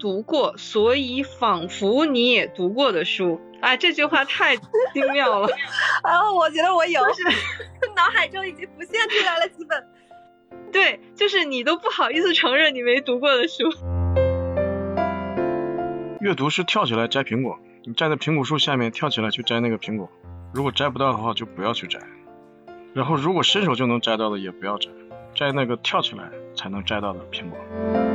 读过，所以仿佛你也读过的书。哎，这句话太精妙了。啊，我觉得我有，是 脑海中已经浮现出来了几本。对，就是你都不好意思承认你没读过的书。阅读是跳起来摘苹果，你站在苹果树下面跳起来去摘那个苹果，如果摘不到的话就不要去摘，然后如果伸手就能摘到的也不要摘，摘那个跳起来才能摘到的苹果。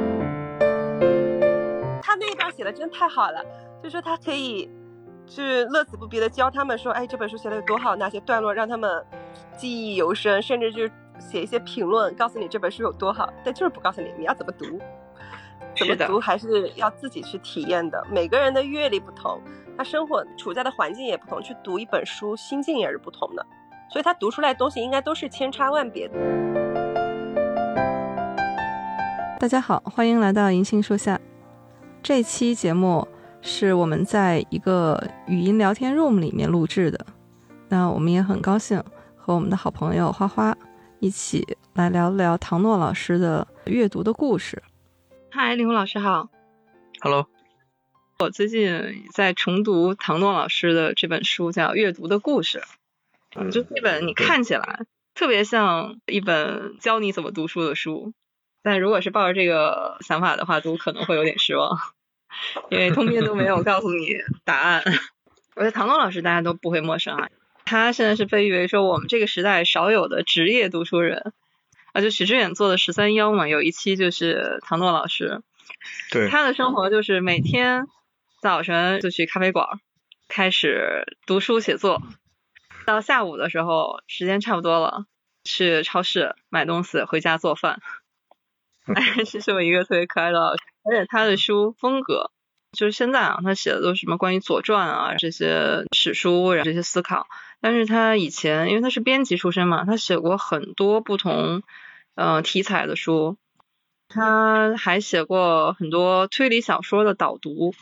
他那真太好了，就说他可以，就是乐此不疲的教他们说，哎，这本书写的有多好，哪些段落让他们记忆犹深，甚至就写一些评论，告诉你这本书有多好，但就是不告诉你你要怎么读，怎么读还是要自己去体验的。每个人的阅历不同，他生活处在的环境也不同，去读一本书心境也是不同的，所以他读出来的东西应该都是千差万别的。大家好，欢迎来到银杏树下。这期节目是我们在一个语音聊天 room 里面录制的，那我们也很高兴和我们的好朋友花花一起来聊聊唐诺老师的阅读的故事。嗨，李红老师好。Hello，我最近在重读唐诺老师的这本书，叫《阅读的故事》。嗯就这本你看起来特别像一本教你怎么读书的书，但如果是抱着这个想法的话，读可能会有点失望，因为通篇都没有告诉你答案。我觉得唐诺老师大家都不会陌生啊，他现在是被誉为说我们这个时代少有的职业读书人。啊，就许知远做的十三幺嘛，有一期就是唐诺老师，对，他的生活就是每天早晨就去咖啡馆开始读书写作，到下午的时候时间差不多了，去超市买东西回家做饭。哎，是这么一个特别可爱的老师，而且他的书风格就是现在啊，他写的都是什么关于左传啊这些史书，然后这些思考。但是他以前因为他是编辑出身嘛，他写过很多不同呃题材的书，他还写过很多推理小说的导读。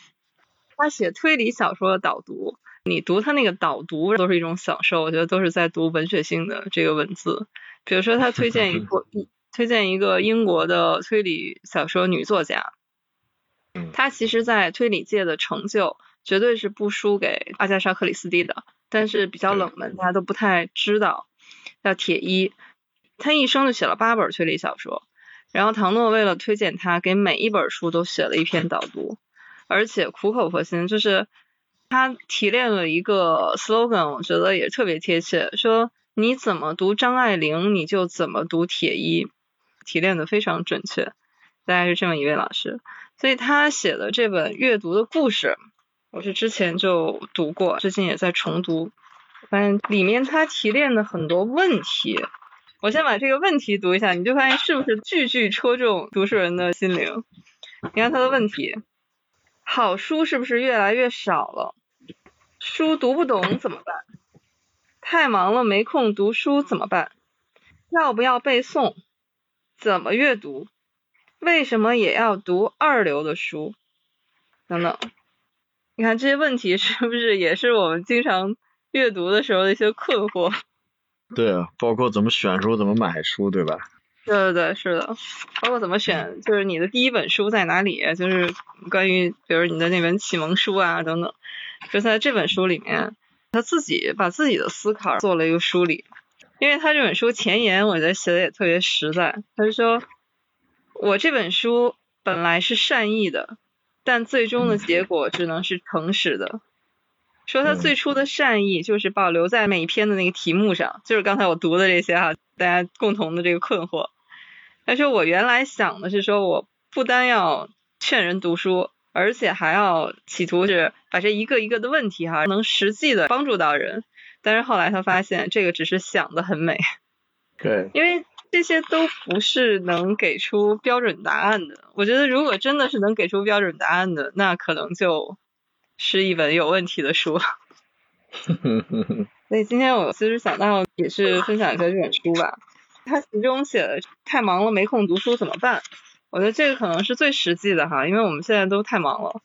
他写推理小说的导读，你读他那个导读都是一种享受，我觉得都是在读文学性的这个文字。比如说，他推荐一部 推荐一个英国的推理小说女作家，她其实在推理界的成就绝对是不输给阿加莎·克里斯蒂的，但是比较冷门，大家都不太知道。叫铁一，她一生就写了八本推理小说，然后唐诺为了推荐她，给每一本书都写了一篇导读，而且苦口婆心，就是他提炼了一个 slogan，我觉得也特别贴切，说你怎么读张爱玲，你就怎么读铁一，提炼的非常准确，大概是这么一位老师，所以他写的这本阅读的故事，我是之前就读过，最近也在重读。发现里面他提炼的很多问题，我先把这个问题读一下，你就发现是不是句句戳中读书人的心灵？你看他的问题，好书是不是越来越少了？书读不懂怎么办？太忙了没空读书怎么办？要不要背诵？怎么阅读？为什么也要读二流的书？等等，你看这些问题是不是也是我们经常阅读的时候的一些困惑。对啊，包括怎么选书、怎么买书，对吧？对对对，是的，包括怎么选，就是你的第一本书在哪里，就是关于比如你的那本启蒙书啊等等，就在这本书里面，他自己把自己的思考做了一个梳理，因为他这本书前言我觉得写的也特别实在，他就说，我这本书本来是善意的，但最终的结果只能是诚实的。说他最初的善意就是保留在每一篇的那个题目上，就是刚才我读的这些哈，大家共同的这个困惑。他说我原来想的是说，我不单要劝人读书，而且还要企图是把这一个一个的问题哈，能实际的帮助到人。但是后来他发现这个只是想的很美，对，因为这些都不是能给出标准答案的。我觉得如果真的是能给出标准答案的，那可能就是一本有问题的书。所以今天我其实想到也是分享一下这本书吧。它其中写的太忙了没空读书怎么办？我觉得这个可能是最实际的哈，因为我们现在都太忙了，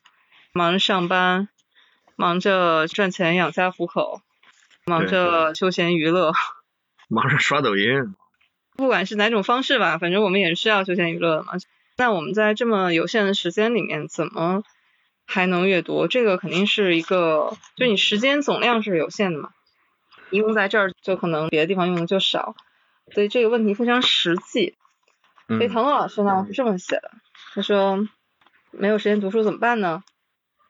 忙着上班，忙着赚钱养家糊口，忙着休闲娱乐，忙着刷抖音。不管是哪种方式吧，反正我们也是需要休闲娱乐的嘛。那我们在这么有限的时间里面，怎么还能阅读？这个肯定是一个，就你时间总量是有限的嘛，用在这儿就可能别的地方用的就少，所以这个问题非常实际。所以嗯唐诺老师呢是这么写的，他说没有时间读书怎么办呢？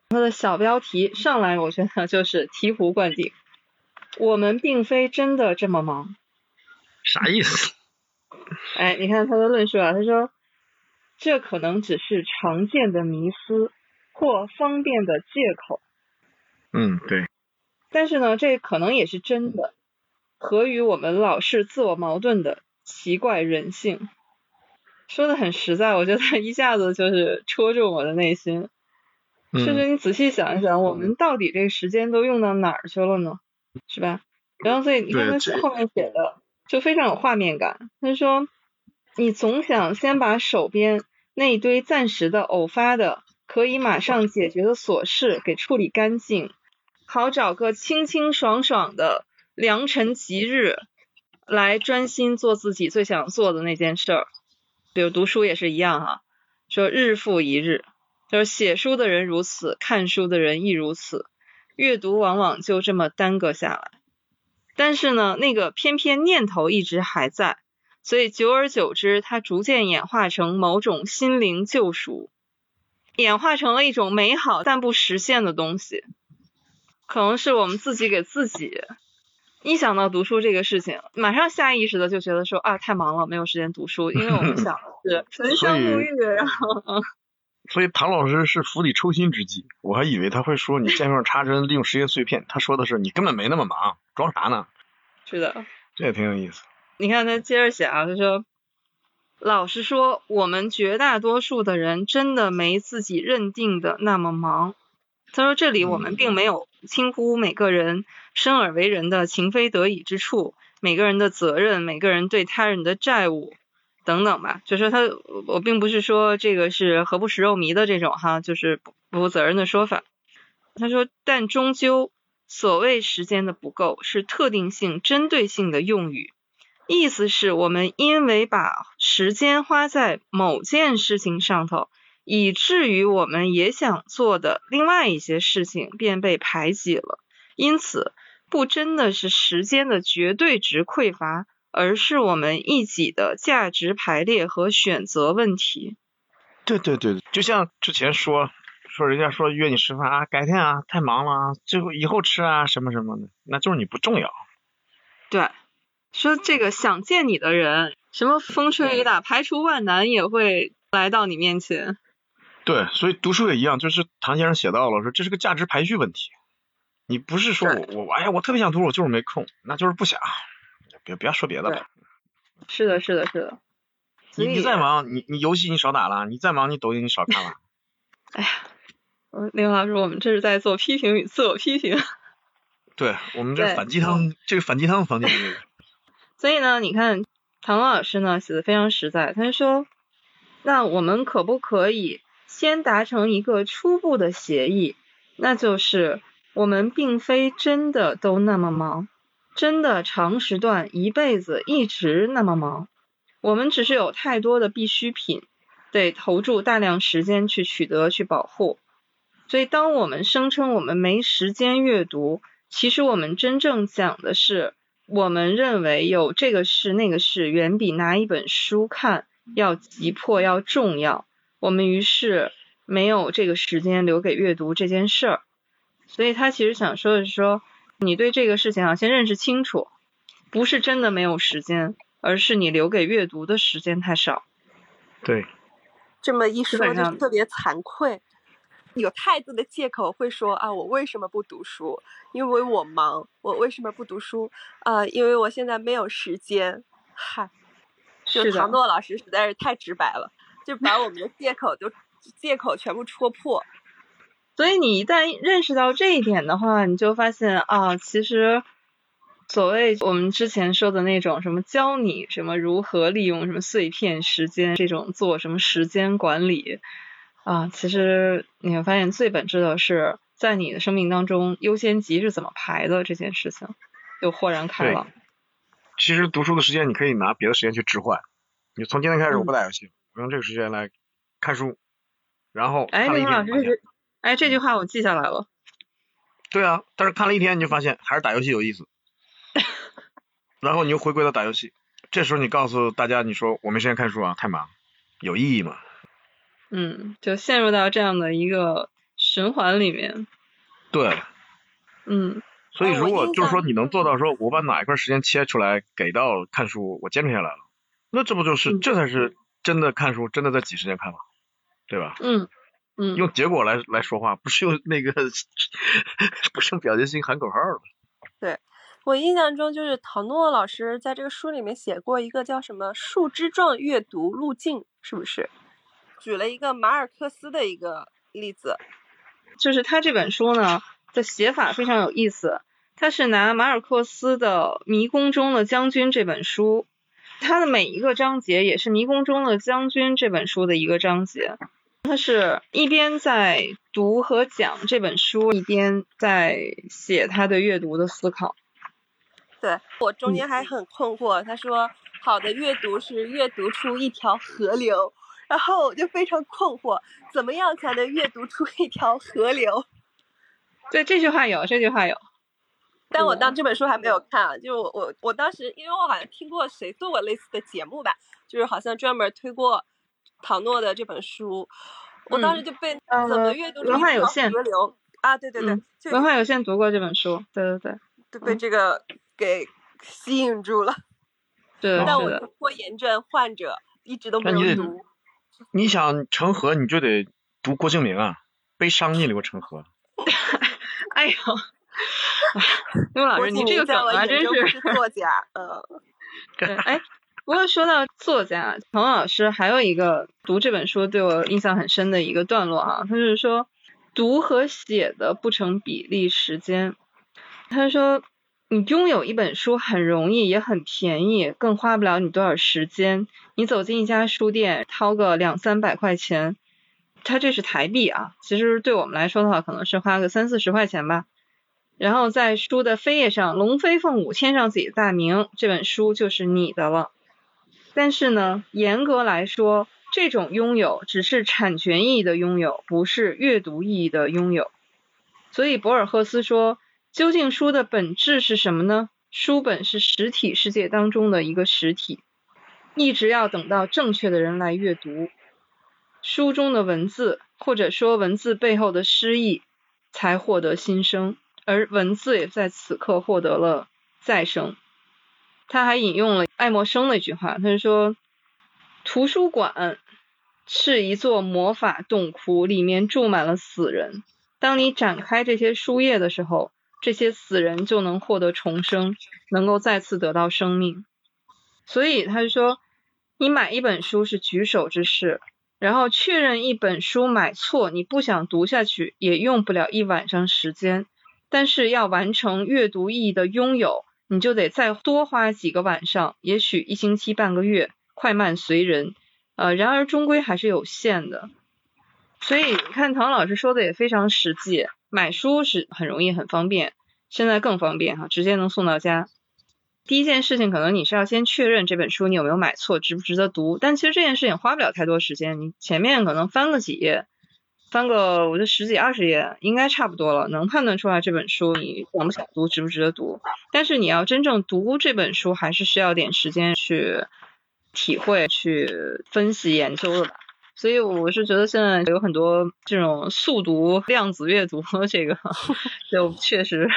他的小标题上来，我觉得就是醍醐灌顶。我们并非真的这么忙。啥意思？哎，你看他的论述啊，他说这可能只是常见的迷思或方便的借口，嗯，对，但是呢，这可能也是真的，合于我们老是自我矛盾的奇怪人性。说的很实在，我觉得一下子就是戳中我的内心。甚至嗯你仔细想一想，我们到底这个时间都用到哪儿去了呢？是吧？然后所以你看他后面写的就非常有画面感。他说，你总想先把手边那一堆暂时的、偶发的、可以马上解决的琐事给处理干净，好找个清清爽爽的良辰吉日来专心做自己最想做的那件事儿。比如读书也是一样哈，说日复一日，就是写书的人如此，看书的人亦如此，阅读往往就这么耽搁下来。但是呢，那个偏偏念头一直还在，所以久而久之，它逐渐演化成某种心灵救赎，演化成了一种美好但不实现的东西。可能是我们自己给自己，一想到读书这个事情，马上下意识的就觉得说啊，太忙了，没有时间读书，因为我们 想的是纯生沐浴，然后嗯所以唐老师是釜底抽薪之计，我还以为他会说你见缝插针，利用时间碎片。他说的是你根本没那么忙，装啥呢？是的。这也挺有意思。你看他接着写啊，他说：“老实说，我们绝大多数的人真的没自己认定的那么忙。”他说：“这里我们并没有轻忽每个人生而为人的情非得已之处，每个人的责任，每个人对他人的债务等等吧。就说他，我并不是说这个是何不食肉糜的这种哈，就是不不负责任的说法。他说，但终究所谓时间的不够，是特定性、针对性的用语。”意思是我们因为把时间花在某件事情上头，以至于我们也想做的另外一些事情便被排挤了。因此，不真的是时间的绝对值匮乏，而是我们一己的价值排列和选择问题。对对对，就像之前说说人家说约你吃饭啊，改天啊，太忙了啊，最后以后吃啊，什么什么的，那就是你不重要。对，说这个想见你的人，什么风吹雨打，排除万难也会来到你面前。对，所以读书也一样，就是唐先生写到了说这是个价值排序问题。你不是说我我哎呀我特别想读，我就是没空，那就是不想。别不要说别的了，是的，是的，是的。你你再忙，你你游戏你少打了，你再忙你抖音你少看了。哎呀，呃林老师，我们这是在做批评与自我批评。对我们这对反鸡汤，这个反鸡汤房间里，所以呢，你看唐老师呢写的非常实在，他说，那我们可不可以先达成一个初步的协议，那就是我们并非真的都那么忙，真的长时段一辈子一直那么忙，我们只是有太多的必需品，得投注大量时间去取得去保护。所以，当我们声称我们没时间阅读，其实我们真正讲的是，我们认为有这个事那个事，远比拿一本书看要急迫要重要。我们于是没有这个时间留给阅读这件事儿。所以他其实想说的是说，你对这个事情啊先认识清楚，不是真的没有时间，而是你留给阅读的时间太少。对，这么一说就特别惭愧，有太多的借口会说啊，我为什么不读书？因为我忙。我为什么不读书？啊、因为我现在没有时间。嗨，就唐诺老师实在是太直白了，就把我们的借口都借口全部戳破。所以你一旦认识到这一点的话，你就发现啊，其实所谓我们之前说的那种什么教你什么如何利用什么碎片时间，这种做什么时间管理啊，其实你会发现最本质的是在你的生命当中优先级是怎么排的这件事情，就豁然开朗。其实读书的时间你可以拿别的时间去置换。你从今天开始我不打游戏，我用这个时间来看书，然后哎，看了一刘老师，天就发现，这句，哎，这句话我记下来了。对啊，但是看了一天你就发现还是打游戏有意思，然后你又回归到打游戏，这时候你告诉大家，你说我没时间看书啊，太忙，有意义吗？嗯，就陷入到这样的一个循环里面。对，嗯所以如果就是说你能做到说，我把哪一块时间切出来给到看书，我坚持下来了，那这不就是嗯这才是真的看书，真的在挤时间看吗？对吧？嗯嗯，用结果来来说话，不是用那个 不是用表决心喊口号对。我印象中就是唐诺老师在这个书里面写过一个叫什么树枝状阅读路径，是不是？举了一个马尔克斯的一个例子。就是他这本书呢的写法非常有意思，他是拿马尔克斯的《迷宫中的将军》这本书，他的每一个章节也是《迷宫中的将军》这本书的一个章节。他是一边在读和讲这本书，一边在写他的阅读的思考。对我中嗯间还很困惑，他说好的阅读是阅读出一条河流，然后我就非常困惑，怎么样才能阅读出一条河流？对，这句话有，这句话有。但我当这本书还没有看啊，就我我我当时，因为我好像听过谁做过类似的节目吧，就是好像专门推过唐诺的这本书，我当时就被呃怎么阅读出文化有限河流啊，对对对，文化有限读过这本书，对对对，就被这个给吸引住了。是的，是的但我是。拖延症患者，一直都没有读。你想成河，你就得读郭敬明啊，悲伤逆流成河。哎呦，刘老师，你这个梗明在我啊，真是是作家，呃，对，哎，不过说到作家，唐老师还有一个读这本书对我印象很深的一个段落啊，他就是说读和写的不成比例时间。他说你拥有一本书很容易，也很便宜，更花不了你多少时间。你走进一家书店，掏个两三百块钱，它这是台币啊，其实对我们来说的话，可能是花个三四十块钱吧。然后在书的扉页上龙飞凤舞签上自己的大名，这本书就是你的了。但是呢，严格来说，这种拥有只是产权意义的拥有，不是阅读意义的拥有。所以博尔赫斯说，究竟书的本质是什么呢？书本是实体世界当中的一个实体，一直要等到正确的人来阅读书中的文字，或者说文字背后的诗意，才获得新生。而文字也在此刻获得了再生。他还引用了爱默生的一句话，他说：“图书馆是一座魔法洞窟，里面住满了死人。当你展开这些书页的时候，这些死人就能获得重生，能够再次得到生命。”所以他就说，你买一本书是举手之事，然后确认一本书买错，你不想读下去，也用不了一晚上时间。但是要完成阅读意义的拥有，你就得再多花几个晚上，也许一星期、半个月，快慢随人。呃，然而终归还是有限的。所以你看，唐老师说的也非常实际，买书是很容易、很方便，现在更方便哈，直接能送到家。第一件事情，可能你是要先确认这本书你有没有买错，值不值得读。但其实这件事情花不了太多时间，你前面可能翻个几页。翻个我觉得十几二十页应该差不多了，能判断出来这本书你想不想读，值不值得读。但是你要真正读这本书，还是需要点时间去体会、去分析、研究的吧。所以我是觉得现在有很多这种速读、量子阅读，这个就确实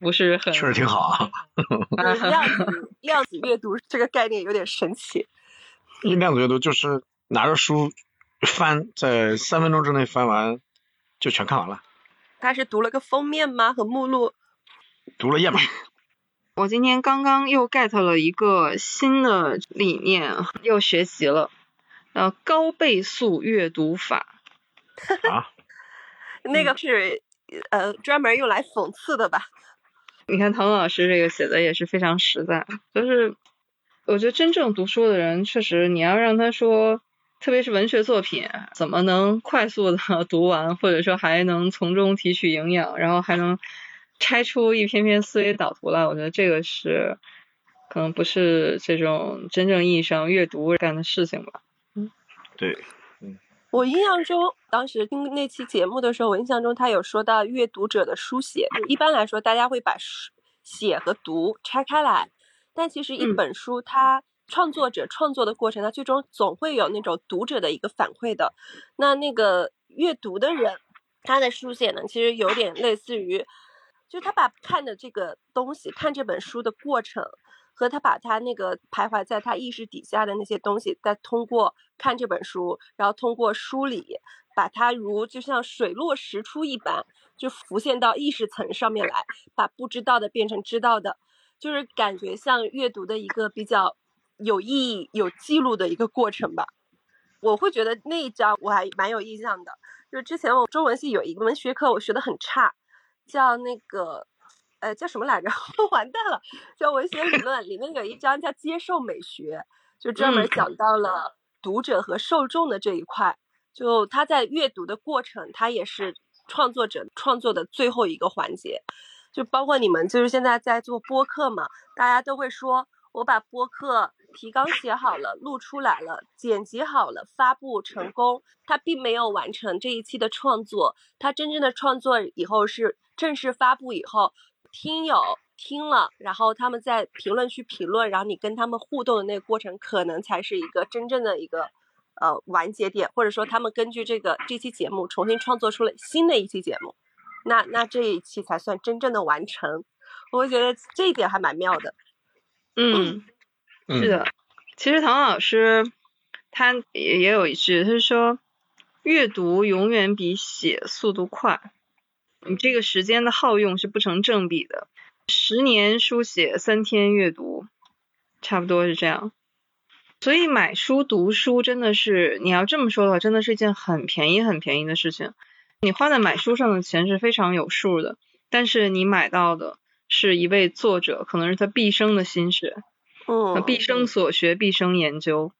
不是很确实挺好啊。量子量子阅读这个概念有点神奇。因为量子阅读就是拿着书翻，在三分钟之内翻完就全看完了，他是读了个封面吗？和目录？读了页码。我今天刚刚又 get 了一个新的理念，又学习了，呃，高倍速阅读法。啊，那个是呃专门用来讽刺的吧？你看唐老师这个写的也是非常实在，就是我觉得真正读书的人，确实你要让他说，特别是文学作品，怎么能快速的 读完，或者说还能从中提取营养，然后还能拆出一篇篇思维导图来，我觉得这个是可能不是这种真正意义上阅读干的事情吧。嗯对，嗯我印象中，当时听那期节目的时候，我印象中他有说到阅读者的书写。就一般来说，大家会把书写和读拆开来，但其实一本书它创作者创作的过程，他最终总会有那种读者的一个反馈的。那那个阅读的人，他的书写呢，其实有点类似于，就他把看的这个东西，看这本书的过程。和他把他那个徘徊在他意识底下的那些东西，再通过看这本书，然后通过梳理，把它如就像水落石出一般，就浮现到意识层上面来，把不知道的变成知道的，就是感觉像阅读的一个比较有意义、有记录的一个过程吧。我会觉得那一章我还蛮有印象的，就是之前我中文系有一门学科我学的很差，叫那个。呃，叫什么来着？完蛋了，叫文学理论，里面有一章叫接受美学，就专门讲到了读者和受众的这一块。就他在阅读的过程，他也是创作者创作的最后一个环节。就包括你们，就是现在在做播客嘛，大家都会说，我把播客提纲写好了，录出来了，剪辑好了，发布成功。他并没有完成这一期的创作，他真正的创作以后是正式发布以后。听友听了，然后他们在评论区评论，然后你跟他们互动的那个过程，可能才是一个真正的一个呃完结点，或者说他们根据这个这期节目重新创作出了新的一期节目，那那这一期才算真正的完成。我会觉得这一点还蛮妙的。嗯，是的，其实唐老师他也也有一句，他说阅读永远比写速度快。你这个时间的耗用是不成正比的，十年书写，三天阅读，差不多是这样。所以买书读书真的是，你要这么说的话，真的是一件很便宜很便宜的事情。你花在买书上的钱是非常有数的，但是你买到的是一位作者，可能是他毕生的心血，嗯，毕生所学，毕生研究。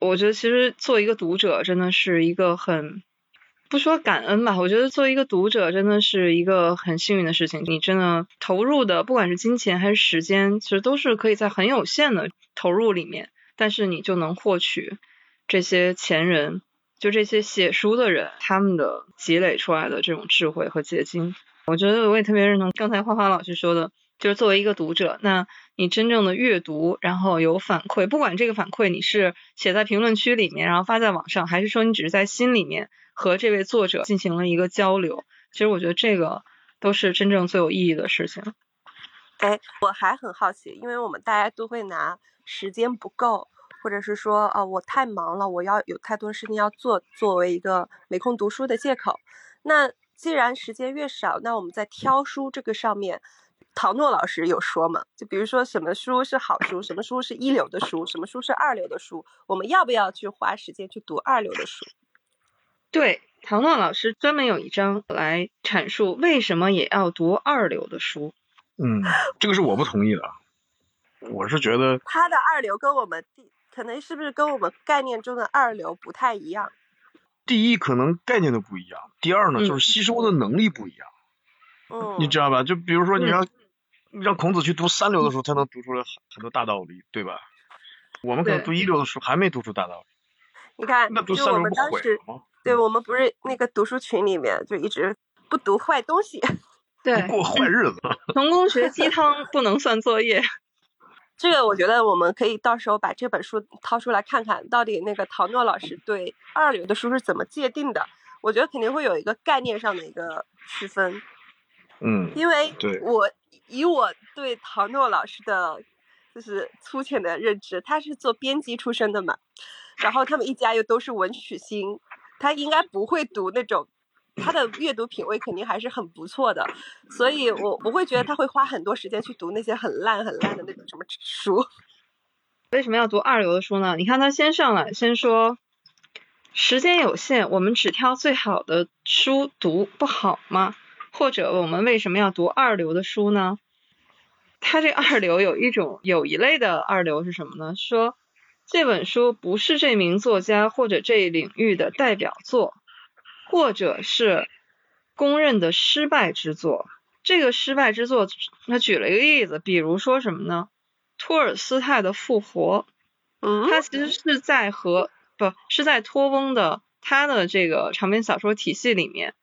我觉得其实做一个读者真的是一个很。不说感恩吧，我觉得作为一个读者，真的是一个很幸运的事情。你真的投入的，不管是金钱还是时间，其实都是可以在很有限的投入里面，但是你就能获取这些前人，就这些写书的人他们的积累出来的这种智慧和结晶。我觉得我也特别认同刚才花花老师说的，就是作为一个读者，那你真正的阅读，然后有反馈，不管这个反馈你是写在评论区里面，然后发在网上，还是说你只是在心里面。和这位作者进行了一个交流，其实我觉得这个都是真正最有意义的事情。哎，我还很好奇，因为我们大家都会拿时间不够，或者是说，哦，我太忙了，我要有太多事情要做，作为一个没空读书的借口。那既然时间越少，那我们在挑书这个上面，陶诺老师有说嘛？就比如说什么书是好书，什么书是一流的书，什么书是二流的书，我们要不要去花时间去读二流的书？对，唐诺老师专门有一章来阐述为什么也要读二流的书。嗯，这个是我不同意的。我是觉得他的二流跟我们第可能是不是跟我们概念中的二流不太一样？第一，可能概念的不一样；第二呢，就是吸收的能力不一样。嗯，你知道吧？就比如说，你让让孔子去读三流的书，才能读出来很多大道理，对吧？我们可能读一流的书，还没读出大道理。你看，那读三流不毁了吗？对我们不是那个读书群里面就一直不读坏东西，对，过坏日子。成功学鸡汤不能算作业。这个我觉得我们可以到时候把这本书掏出来看看，到底那个陶诺老师对二流的书是怎么界定的？我觉得肯定会有一个概念上的一个区分。嗯，因为对我以我对陶诺老师的就是粗浅的认知，他是做编辑出身的嘛，然后他们一家又都是文曲星。他应该不会读那种，他的阅读品味肯定还是很不错的，所以我我会觉得他会花很多时间去读那些很烂很烂的那种什么书。为什么要读二流的书呢？你看他先上来先说，时间有限，我们只挑最好的书读不好吗？或者我们为什么要读二流的书呢？他这二流有一种有一类的二流是什么呢？说。这本书不是这名作家或者这一领域的代表作，或者是公认的失败之作。这个失败之作，他举了一个例子，比如说什么呢？托尔斯泰的《复活》，嗯，他其实是在和不是在托翁的《他的这个长篇小说体系里面，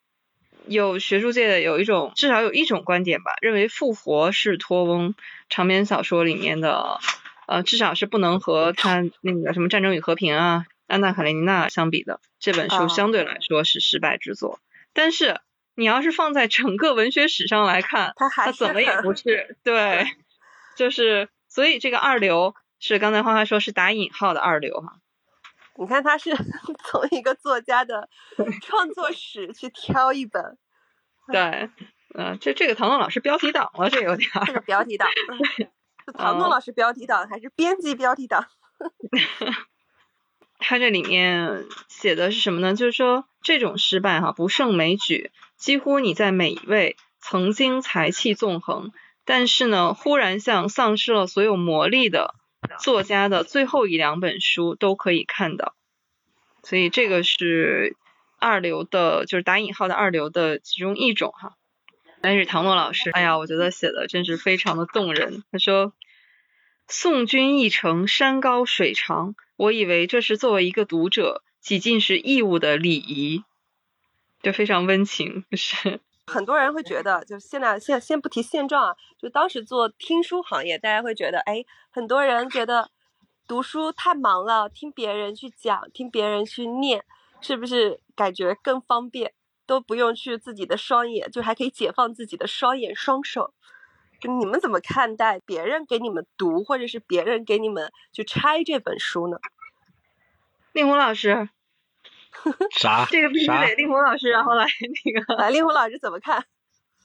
有学术界的有一种至少有一种观点吧，认为复活是托翁长篇小说里面的，呃，至少是不能和他那个什么《战争与和平》啊、《安娜·卡列尼娜》相比的。这本书相对来说是失败之作，但是你要是放在整个文学史上来看，他怎么也不是对，就是所以这个二流是刚才花花说是打引号的二流哈。你看他是 从一个作家的创作史去挑一本，对，嗯、这这个唐诺老师标题党了，这有点儿这个标题党，是唐诺嗯。老师标题党还是编辑标题党？他这里面写的是什么呢？就是说这种失败哈不胜枚举，几乎你在每一位曾经才气纵横，但是呢忽然像丧失了所有魔力的作家的最后一两本书都可以看到。所以这个是二流的，就是打引号的二流的其中一种哈。但是唐诺老师，哎呀，我觉得写的真是非常的动人。他说。送君一程山高水长，我以为这是作为一个读者几近是义务的礼仪，就非常温情，就是很多人会觉得，就现在现先不提现状啊，就当时做听书行业，大家会觉得，哎，很多人觉得读书太忙了，听别人去讲，听别人去念，是不是感觉更方便？都不用去自己的双眼，就还可以解放自己的双眼双手。就你们怎么看待别人给你们读，或者是别人给你们去拆这本书呢？令狐老师，啥？这个必须得令狐老师，然后来 那个来，令狐老师怎么看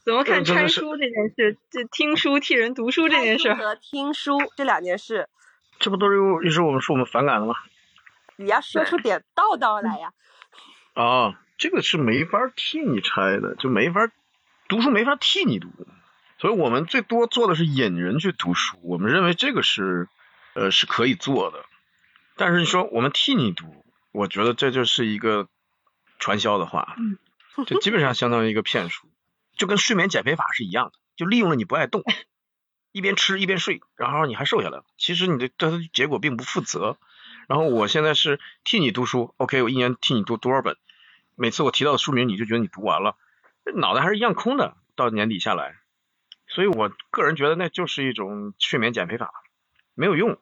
怎么看拆书这件事，这听书替人读书这件事和听书这两件事？这不都是一是我们说我们反感的吗？你要说出点道道来呀！啊，这个是没法替你拆的，就没法读书没法替你读，所以我们最多做的是引人去读书，我们认为这个是呃是可以做的，但是你说我们替你读，我觉得这就是一个传销的话，这基本上相当于一个骗术，就跟睡眠减肥法是一样的，就利用了你不爱动，一边吃一边睡，然后你还瘦下来了，其实你的对它的结果并不负责。然后我现在是替你读书，OK，我一年替你读多少本？每次我提到的书名，你就觉得你读完了，脑袋还是一样空的。到年底下来，所以我个人觉得那就是一种睡眠减肥法，没有用。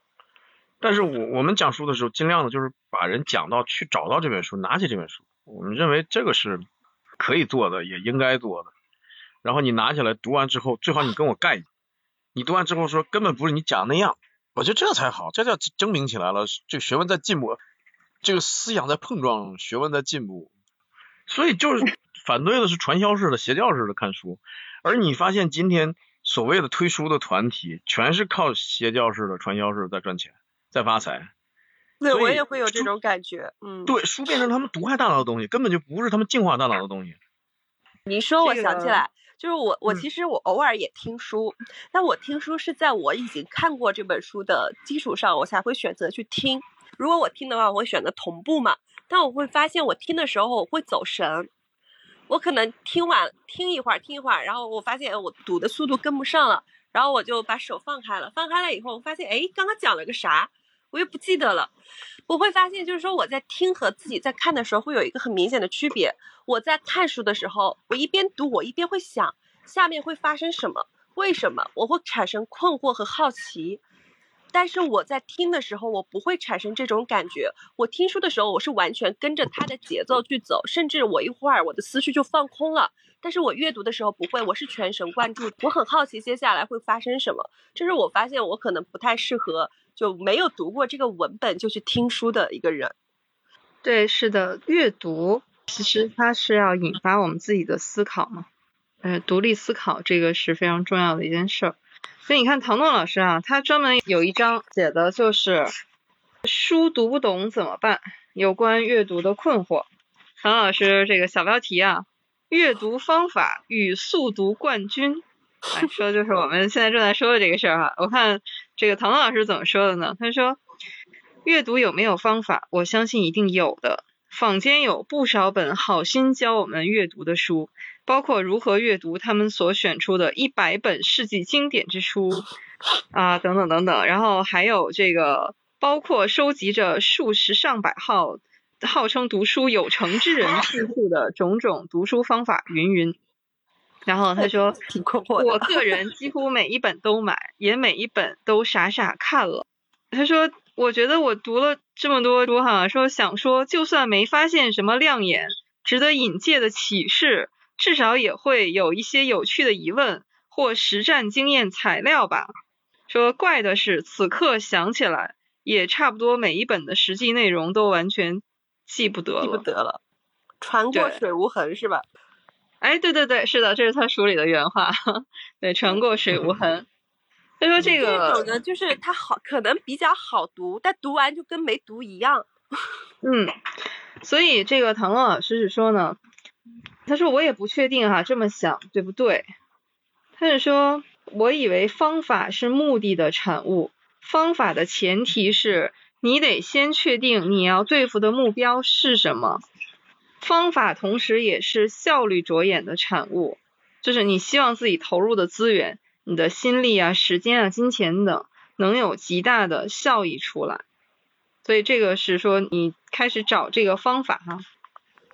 但是我我们讲书的时候，尽量的就是把人讲到去找到这本书，拿起这本书，我们认为这个是可以做的，也应该做的。然后你拿起来读完之后，最好你跟我干一，你读完之后说根本不是你讲的那样，我觉得这才好，这叫证明起来了，这学问在进步，这个思想在碰撞，学问在进步。所以就是 反对的是传销式的、邪教式的看书，而你发现今天所谓的推书的团体，全是靠邪教式的、传销式的在赚钱、在发财。对我也会有这种感觉，嗯，对，书变成他们毒害大脑的东西，根本就不是他们净化大脑的东西。你说我想起来，就是我我嗯其实我偶尔也听书，但我听书是在我已经看过这本书的基础上，我才会选择去听。如果我听的话，我会选择同步嘛。但我会发现，我听的时候我会走神，我可能听完听一会儿，听一会儿，然后我发现我读的速度跟不上了，然后我就把手放开了。放开了以后，我发现哎，刚刚讲了个啥，我又不记得了。我会发现，就是说我在听和自己在看的时候会有一个很明显的区别。我在看书的时候，我一边读，我一边会想下面会发生什么，为什么我会产生困惑和好奇。但是我在听的时候，我不会产生这种感觉。我听书的时候，我是完全跟着它的节奏去走，甚至我一会儿我的思绪就放空了。但是我阅读的时候不会，我是全神贯注，我很好奇接下来会发生什么。这是我发现我可能不太适合，就没有读过这个文本就去听书的一个人。对，是的，阅读其实它是要引发我们自己的思考嘛，呃，独立思考这个是非常重要的一件事儿。所以你看唐诺老师啊，他专门有一章写的就是书读不懂怎么办，有关阅读的困惑。唐老师这个小标题啊，阅读方法与速读冠军，说的就是我们现在正在说的这个事儿哈。我看这个唐老师怎么说的呢？他说。阅读有没有方法？我相信一定有的。坊间有不少本好心教我们阅读的书，包括如何阅读他们所选出的一百本世纪经典之书啊，等等等等。然后还有这个，包括收集着数十上百号号称读书有成之人自述的种种读书方法云云。然后他说，挺困惑的。我个人几乎每一本都买，也每一本都傻傻看了。他说，我觉得我读了这么多书哈，说想说，就算没发现什么亮眼、值得引介的启示，至少也会有一些有趣的疑问或实战经验材料吧。说怪的是，此刻想起来，也差不多每一本的实际内容都完全记不得记不了。得了，船过水无痕是吧？哎，对对对，是的，这是他书里的原话。对，船过水无痕。他说这个这种呢，就是它好，可能比较好读，但读完就跟没读一样。嗯，所以这个唐乐老师是说呢，他说我也不确定哈，这么想对不对？他是说，我以为方法是目的的产物，方法的前提是你得先确定你要对付的目标是什么。方法同时也是效率着眼的产物，就是你希望自己投入的资源、你的心力啊、时间啊、金钱等能有极大的效益出来。所以这个是说你开始找这个方法哈、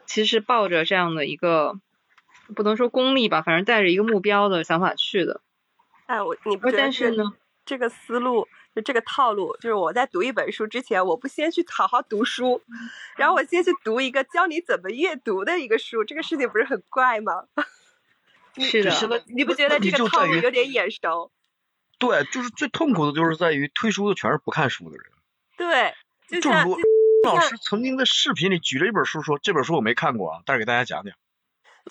其实抱着这样的一个不能说功利吧，反正带着一个目标的想法去的。哎，我你不而觉得但是呢，这个思路，就这个套路，就是我在读一本书之前，我不先去好好读书，然后我先去读一个教你怎么阅读的一个书，这个事情不是很怪吗？是的，你不觉得这个套路有点眼熟？对，就是最痛苦的就是在于推书的全是不看书的人。对，就像就老师曾经在视频里举着一本书说，这本书我没看过啊，但是给大家讲讲。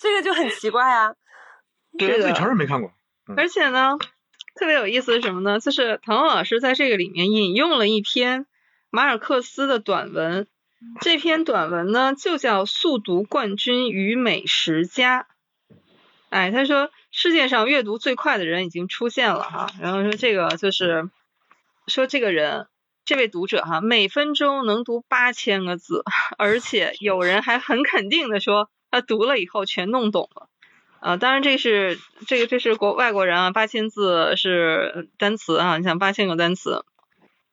这个就很奇怪啊。对，自己承认没看过。而且呢，特别有意思是什么呢？就是唐老师在这个里面引用了一篇马尔克斯的短文，这篇短文呢就叫《速读冠军与美食家》。哎，他说世界上阅读最快的人已经出现了哈，然后说这个就是说这个人。这位读者哈，每分钟能读八千个字，而且有人还很肯定的说，他读了以后全弄懂了。啊，当然这是这个这是国外国人啊，八千字是单词啊，你想八千个单词，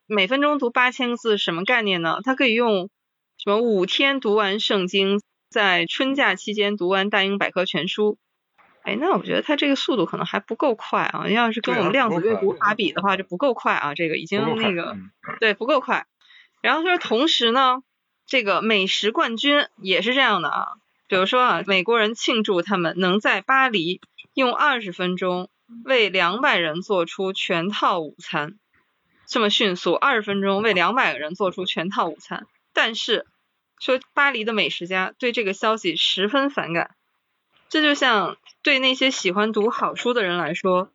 每分钟读八千个字什么概念呢？他可以用什么五天读完圣经，在春假期间读完大英百科全书。哎，那我觉得他这个速度可能还不够快啊，要是跟我们量子阅读法比的话，这不够快啊，这个已经那个嗯对不够快。然后他说同时呢，这个美食冠军也是这样的啊，比如说啊，美国人庆祝他们能在巴黎用二十分钟为两百人做出全套午餐，这么迅速，二十分钟为两百个人做出全套午餐。但是说巴黎的美食家对这个消息十分反感，这就像对那些喜欢读好书的人来说，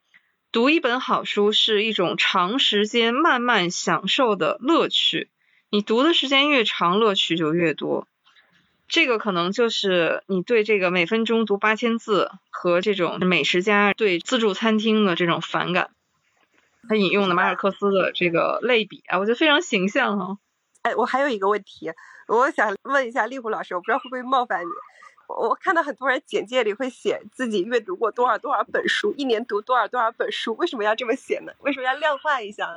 读一本好书是一种长时间慢慢享受的乐趣。你读的时间越长，乐趣就越多。这个可能就是你对这个每分钟读八千字和这种美食家对自助餐厅的这种反感。他引用的马尔克斯的这个类比啊，我觉得非常形象哈、哎，我还有一个问题，我想问一下丽虎老师，我不知道会不会冒犯你。我我看到很多人简介里会写自己阅读过多少多少本书，一年读多少多少本书，为什么要这么写呢？为什么要量化一下？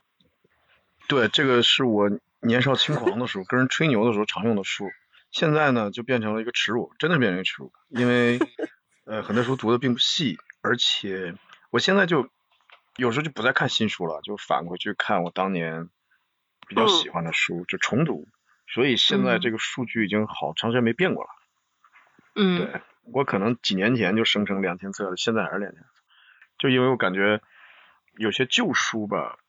对，这个是我年少轻狂的时候，跟人吹牛的时候常用的书。现在呢，就变成了一个耻辱，真的变成一个耻辱。因为 呃，很多书读的并不细，而且我现在就有时候就不再看新书了，就反回去看我当年比较喜欢的书，就重读。所以现在嗯这个数据已经好长时间没变过了。嗯，对我可能几年前就生成两千册了，现在还是两千册，就因为我感觉有些旧书吧，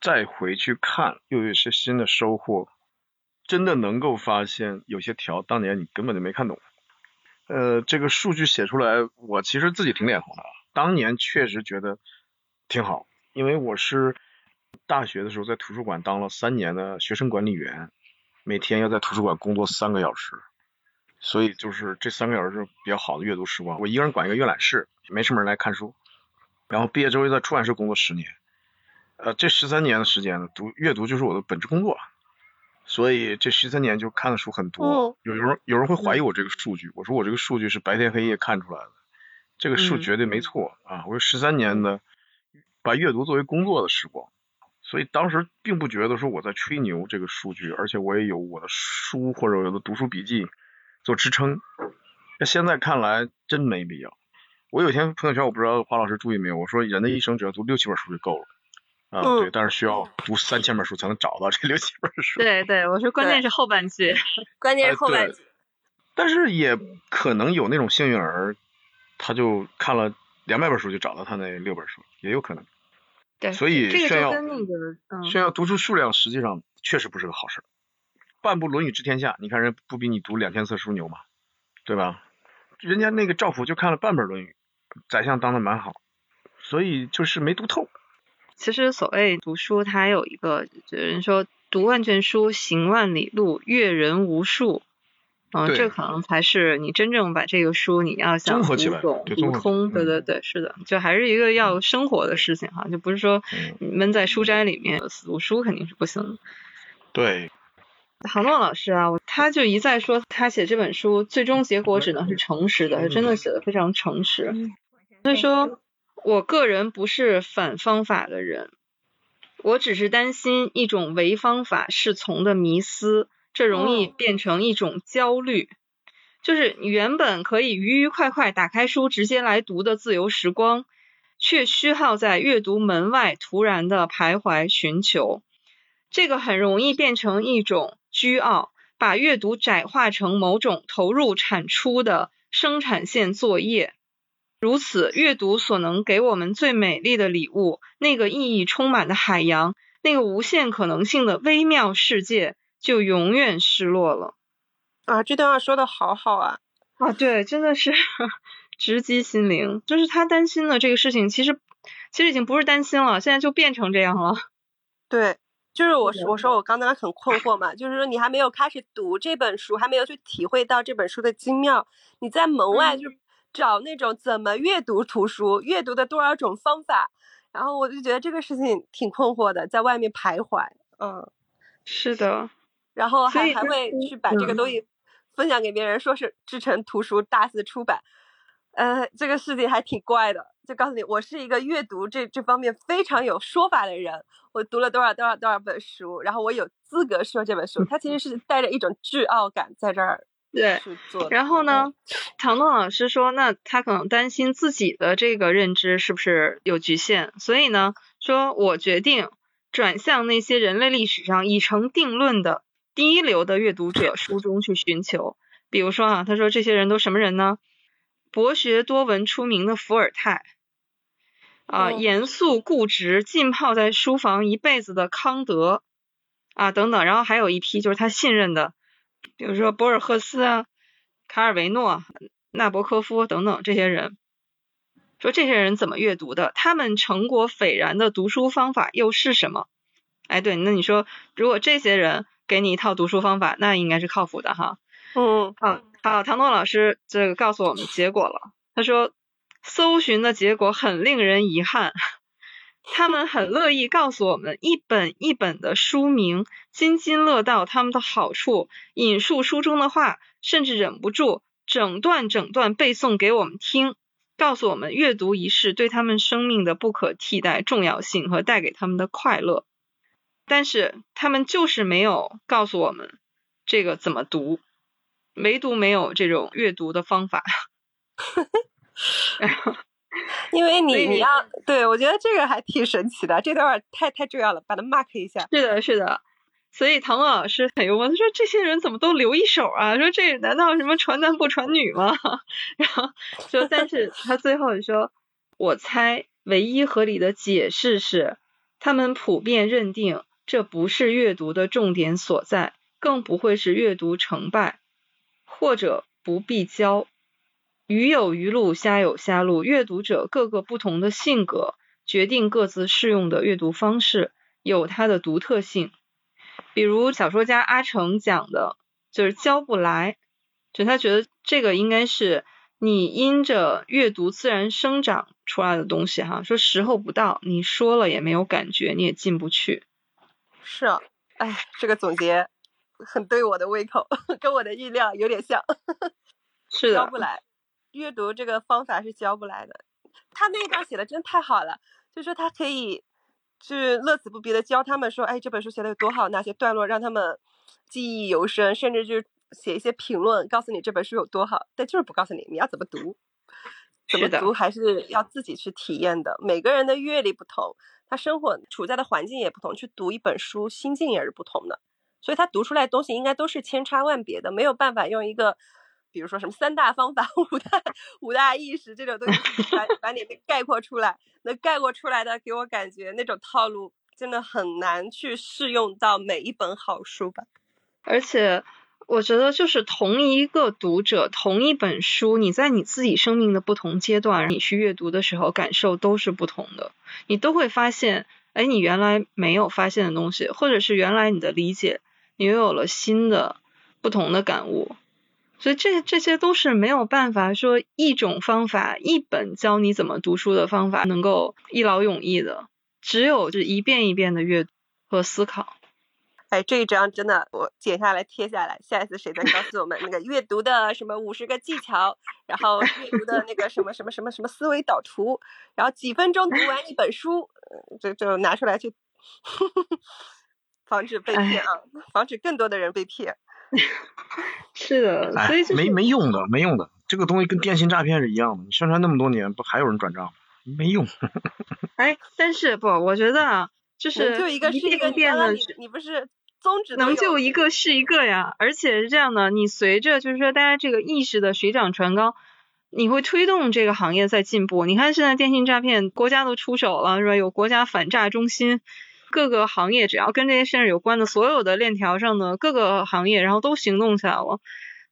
再回去看又有一些新的收获，真的能够发现有些条当年你根本就没看懂。呃，这个数据写出来，我其实自己挺脸红的。当年确实觉得挺好，因为我是大学的时候在图书馆当了三年的学生管理员，每天要在图书馆工作三个小时。所以就是这三个小时是比较好的阅读时光。我一个人管一个阅览室，没什么人来看书。然后毕业之后又在出版社工作十年，呃，这十三年的时间，读阅读就是我的本职工作。所以这十三年就看的书很多。有有人有人会怀疑我这个数据，我说我这个数据是白天黑夜看出来的，这个数嗯绝对没错啊。我说十三年的把阅读作为工作的时光，所以当时并不觉得说我在吹牛这个数据，而且我也有我的书或者我的读书笔记做支撑。那现在看来真没必要。我有一天朋友圈我不知道华老师注意没有，我说人的一生只要读六七本书就够了。啊，嗯对，但是需要读三千本书才能找到这六七本书。对对，我说关键是后半句。关键哎是后半句但是也可能有那种幸运儿，他就看了两百本书就找到他那六本书，也有可能。对，所以炫耀就跟那个嗯，炫耀读书数量实际上确实不是个好事。半部《论语》治天下，你看人不比你读两千册书牛吗？对吧？人家那个赵普就看了半本《论语》，宰相当的蛮好，所以就是没读透。其实所谓读书，它有一个有人说读万卷书，行万里路，阅人无数。嗯，对这可能才是你真正把这个书你要想综合起来读懂、对综合读通，对嗯对对，是的，就还是一个要生活的事情哈，就不是说闷在书斋里面死读书肯定是不行的。对，唐诺老师啊，他就一再说他写这本书最终结果只能是诚实的，他真的写的非常诚实。所以说，我个人不是反方法的人，我只是担心一种唯方法是从的迷思，这容易变成一种焦虑。就是你原本可以愉愉快快打开书直接来读的自由时光，却虚耗在阅读门外突然的徘徊寻求。这个很容易变成一种倨傲，把阅读窄化成某种投入产出的生产线作业。如此，阅读所能给我们最美丽的礼物，那个意义充满的海洋，那个无限可能性的微妙世界，就永远失落了。啊，这段话说的好好啊。啊，对，真的是 直击心灵。就是他担心的这个事情，其实其实已经不是担心了，现在就变成这样了。对，就是我是的我说我刚才很困惑嘛，就是说你还没有开始读这本书，还没有去体会到这本书的精妙，你在门外嗯就找那种怎么阅读图书、阅读的多少种方法，然后我就觉得这个事情挺困惑的，在外面徘徊，嗯，是的，然后还还会去把这个嗯东西分享给别人，说是制成图书大肆出版，呃，这个事情还挺怪的。就告诉你，我是一个阅读这这方面非常有说法的人，我读了多少多少多少本书，然后我有资格说这本书。他其实是带着一种倨傲感在这儿对。然后呢，唐诺老师说，那他可能担心自己的这个认知是不是有局限，所以呢，说我决定转向那些人类历史上已成定论的第一流的阅读者书中去寻求。比如说啊，他说这些人都什么人呢？博学多闻出名的伏尔泰，啊，哦严肃固执、浸泡在书房一辈子的康德，啊等等，然后还有一批就是他信任的，比如说博尔赫斯啊、卡尔维诺、纳博科夫等等这些人。说这些人怎么阅读的？他们成果斐然的读书方法又是什么？哎，对，那你说，如果这些人给你一套读书方法，那应该是靠谱的哈。嗯好，好，唐诺老师这个告诉我们结果了。他说，搜寻的结果很令人遗憾。他们很乐意告诉我们一本一本的书名，津津乐道他们的好处，引述书中的话，甚至忍不住整段整段背诵给我们听，告诉我们阅读一事对他们生命的不可替代重要性和带给他们的快乐。但是他们就是没有告诉我们这个怎么读。唯独没有这种阅读的方法。因为你你你要对我觉得这个还挺神奇的，这段儿太太重要了，把它 mark 一下。是的，是的。所以唐老师很幽默，他说这些人怎么都留一手啊？说这难道什么传男不传女吗？然后说，但是他最后说，我猜唯一合理的解释是，他们普遍认定这不是阅读的重点所在，更不会是阅读成败，或者不必教。鱼有鱼路，虾有虾路，阅读者各个不同的性格，决定各自适用的阅读方式，有它的独特性。比如小说家阿成讲的，就是教不来，就他觉得这个应该是你因着阅读自然生长出来的东西哈，说时候不到，你说了也没有感觉，你也进不去。是啊，哎，这个总结很对我的胃口，跟我的意料有点像。是的教不，来，阅读这个方法是教不来的。他那一段写的真太好了，就说他可以去乐此不疲的教他们说，哎，这本书写的有多好，哪些段落让他们记忆犹深，甚至就写一些评论，告诉你这本书有多好，但就是不告诉你你要怎么读，怎么读还是要自己去体验的。每个人的阅历不同，他生活处在的环境也不同，去读一本书心境也是不同的，所以他读出来的东西应该都是千差万别的，没有办法用一个。比如说什么三大方法、五大五大意识这种东西把把你给 概括出来，那概括出来的给我感觉那种套路真的很难去适用到每一本好书吧。而且我觉得，就是同一个读者，同一本书，你在你自己生命的不同阶段，你去阅读的时候，感受都是不同的。你都会发现，哎，你原来没有发现的东西，或者是原来你的理解，你又有了新的、不同的感悟。所以这这些都是没有办法说一种方法、一本教你怎么读书的方法能够一劳永逸的，只有是一遍一遍的阅读和思考。哎，这一章真的，我剪下来贴下来，下一次谁再告诉我们那个阅读的什么五十个技巧，然后阅读的那个什么什么什么什么思维导图，然后几分钟读完一本书，就就拿出来去，防止被骗啊，防止更多的人被骗。是的，所以哎，就是没没用的，没用的，这个东西跟电信诈骗是一样的，你宣传那么多年，不还有人转账吗？没用。哎，但是不，我觉得啊，就是就一个是一个，遍一遍的刚刚你你不是宗旨能救一个是一个呀，而且是这样的，你随着就是说大家这个意识的水涨船高，你会推动这个行业在进步。你看现在电信诈骗，国家都出手了，是吧？有国家反诈中心，各个行业只要跟这些事儿有关的，所有的链条上的各个行业，然后都行动起来了。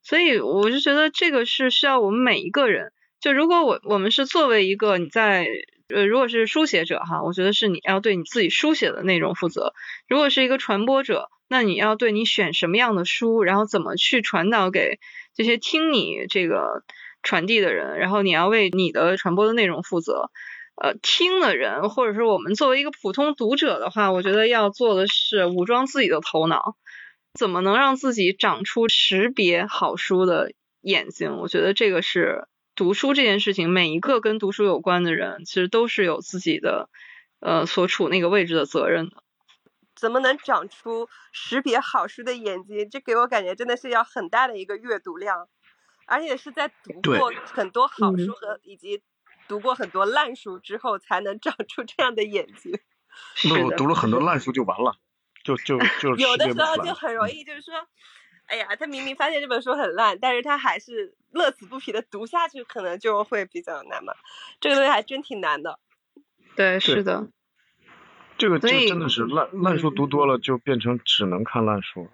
所以我就觉得这个是需要我们每一个人，就如果我我们是作为一个你在呃，如果是书写者哈，我觉得是你要对你自己书写的内容负责；如果是一个传播者，那你要对你选什么样的书，然后怎么去传导给这些听你这个传递的人，然后你要为你的传播的内容负责。呃，听的人，或者是我们作为一个普通读者的话，我觉得要做的是武装自己的头脑，怎么能让自己长出识别好书的眼睛？我觉得这个是读书这件事情，每一个跟读书有关的人，其实都是有自己的呃所处那个位置的责任的。怎么能长出识别好书的眼睛？这给我感觉真的是要很大的一个阅读量，而且是在读过很多好嗯书和以及读过很多烂书之后，才能长出这样的眼睛。是的，那我读了很多烂书就完了，就就就有的时候就。很容易，就是说，哎呀，他明明发现这本书很烂，但是他还是乐此不疲的读下去，可能就会比较难嘛。这个东西还真挺难的。对，是的，这个这所以个真的是烂烂书读多了就变成只能看烂书。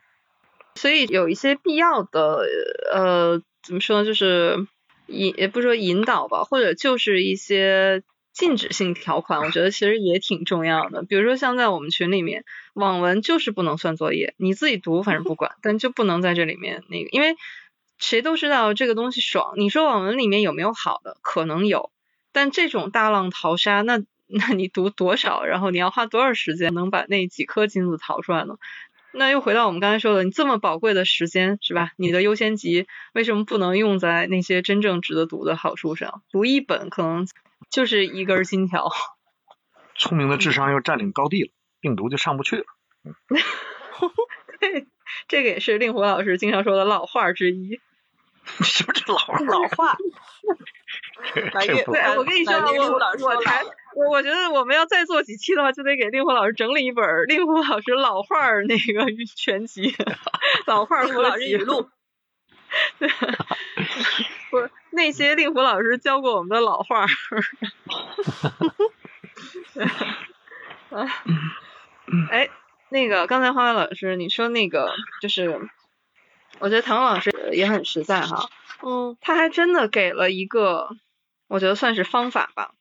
所以有一些必要的呃，怎么说呢，就是引也不说引导吧，或者就是一些禁止性条款，我觉得其实也挺重要的。比如说像在我们群里面，网文就是不能算作业，你自己读反正不管，但就不能在这里面那个，因为谁都知道这个东西爽。你说网文里面有没有好的？可能有，但这种大浪淘沙，那那你读多少，然后你要花多少时间能把那几颗金子淘出来呢？那又回到我们刚才说的，你这么宝贵的时间是吧？你的优先级为什么不能用在那些真正值得读的好书上？读一本可能就是一根金条。聪明的智商又占领高地了，病毒就上不去了。对，这个也是令狐老师经常说的老话之一。什么这老话？老话，对，我跟你说我我才我我觉得我们要再做几期的话，就得给令狐老师整理一本儿令狐老师老话儿那个 全集，老话儿令狐老合集师语录。不是那些令狐老师教过我们的老话儿。啊，哎，那个刚才花花老师你说那个就是，我觉得唐老师也很实在哈，嗯他还真的给了一个，我觉得算是方法吧。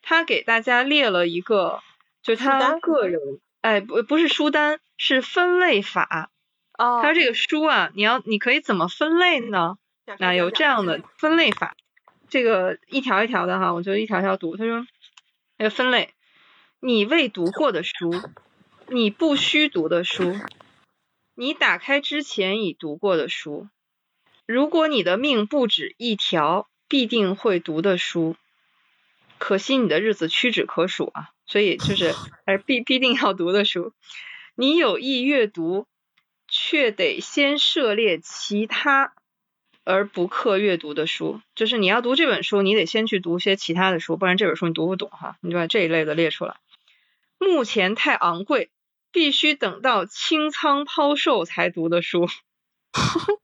他给大家列了一个，就是他个人，哎，不不是书单，是分类法。哦，他这个书啊，你要你可以怎么分类呢？讲那有这样的分类法，这个一条一条的哈，我就一条条读。他说，那个分类，你未读过的书，你不需读的书，你打开之前已读过的书，如果你的命不止一条，必定会读的书。可惜你的日子屈指可数啊！所以就是 还是必必定要读的书。你有意阅读，却得先涉猎其他而不刻阅读的书。就是你要读这本书，你得先去读些其他的书，不然这本书你读不懂哈。你就把这一类的列出来。目前太昂贵，必须等到清仓抛售才读的书。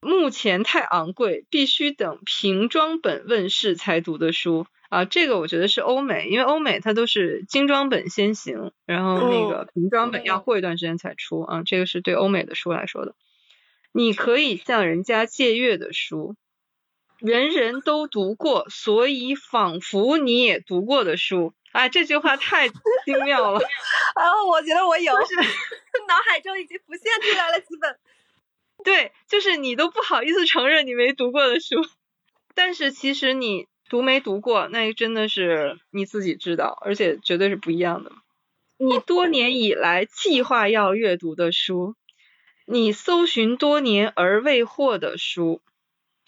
目前太昂贵，必须等瓶装本问世才读的书啊。这个我觉得是欧美，因为欧美它都是精装本先行，然后那个瓶装本要过一段时间才出啊。这个是对欧美的书来说的。你可以向人家借阅的书，人人都读过，所以仿佛你也读过的书。哎，这句话太精妙了。啊，我觉得我有，脑海中已经浮现出来了几本。对，就是你都不好意思承认你没读过的书，但是其实你读没读过，那真的是你自己知道，而且绝对是不一样的。你多年以来计划要阅读的书，你搜寻多年而未获的书，